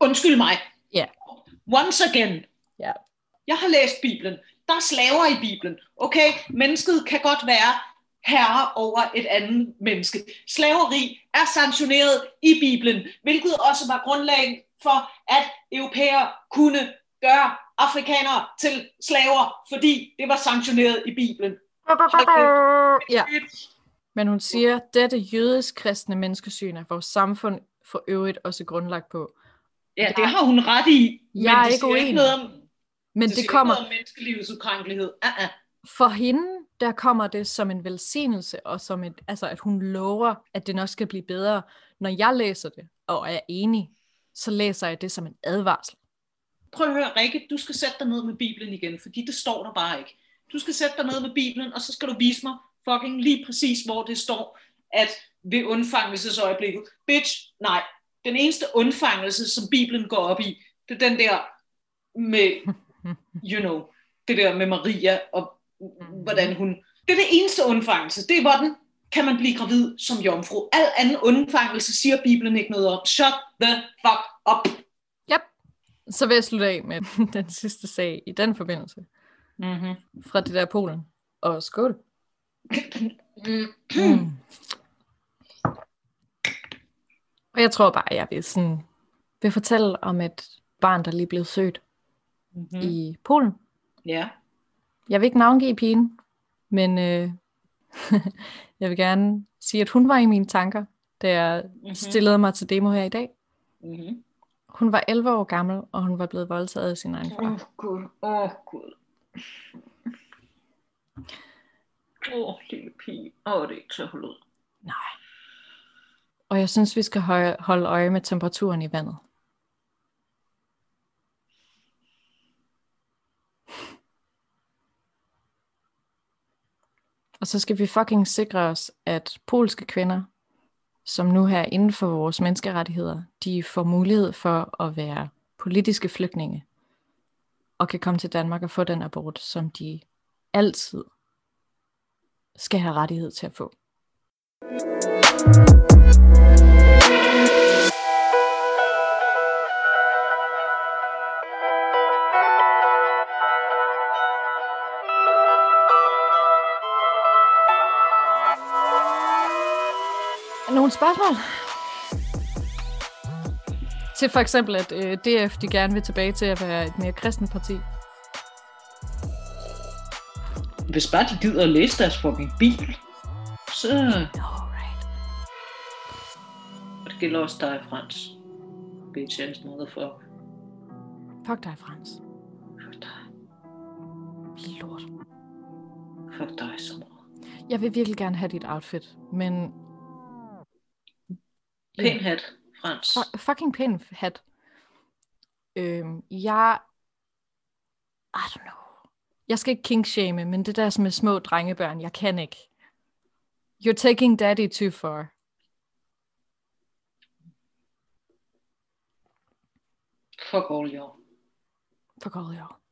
Undskyld mig. Ja. Once again. Ja. Jeg har læst Bibelen. Der er slaver i Bibelen. Okay, mennesket kan godt være herre over et andet menneske. Slaveri er sanktioneret i Bibelen, hvilket også var grundlaget for, at europæere kunne gøre afrikanere til slaver, fordi det var sanktioneret i Bibelen. Ja. Men hun siger, dette jødisk-kristne menneskesyn er vores samfund for øvrigt også grundlagt på. Ja, det har hun ret i. Men Jeg er det ikke uenig. noget om, Men det, det, kommer, ikke noget om menneskelivets ukrænkelighed. Uh-uh. for hende, der kommer det som en velsignelse, og som et, altså, at hun lover, at det nok skal blive bedre. Når jeg læser det, og er enig, så læser jeg det som en advarsel. Prøv at høre, Rikke, du skal sætte dig ned med Bibelen igen, fordi det står der bare ikke. Du skal sætte dig ned med Bibelen, og så skal du vise mig fucking lige præcis, hvor det står, at ved undfangelsesøjeblikket, bitch, nej, den eneste undfangelse, som Bibelen går op i, det er den der med, you know, det der med Maria, og hvordan hun, det er det eneste undfangelse, det er hvordan kan man blive gravid som jomfru. Al anden undfangelse siger Bibelen ikke noget om. Shut the fuck up. Yep. Så vil jeg slutte af med den sidste sag i den forbindelse. Mm-hmm. Fra det der Polen. Og skål. Mm. Mm. Og jeg tror bare, jeg vil, sådan, vil fortælle om et barn, der lige blev født Mm-hmm. mm. i Polen. Ja. Jeg vil ikke navngive pigen, men øh, jeg vil gerne sige, at hun var i mine tanker, da jeg Mm-hmm. stillede mig til demo her i dag. Mm-hmm. Hun var 11 år gammel, og hun var blevet voldtaget af sin egen Åh, far. Gud. Åh, oh, Gud. Åh, oh, lille pige. Åh, oh, det er ikke til at holde ud. Nej. Og jeg synes, vi skal holde øje med temperaturen i vandet. Og så skal vi fucking sikre os, at polske kvinder, som nu her inden for vores menneskerettigheder, de får mulighed for at være politiske flygtninge, og kan komme til Danmark og få den abort, som de altid skal have rettighed til at få. Nogle spørgsmål? Til for eksempel, at øh, DF de gerne vil tilbage til at være et mere kristent parti. Hvis bare de gider at læse deres fucking bil, så... Alright. Og det gælder også dig, Frans. Bitch ass motherfucker. Fuck dig, Frans. Fuck dig. Lort. Fuck dig så meget. Jeg vil virkelig gerne have dit outfit, men Pæn hat, Frans. fu- fucking pæn hat. Øhm, jeg... I don't know. Jeg skal ikke kinkshame, men det der med små drengebørn, jeg kan ikke. You're taking daddy too far. Fuck all y'all. Fuck all y'all.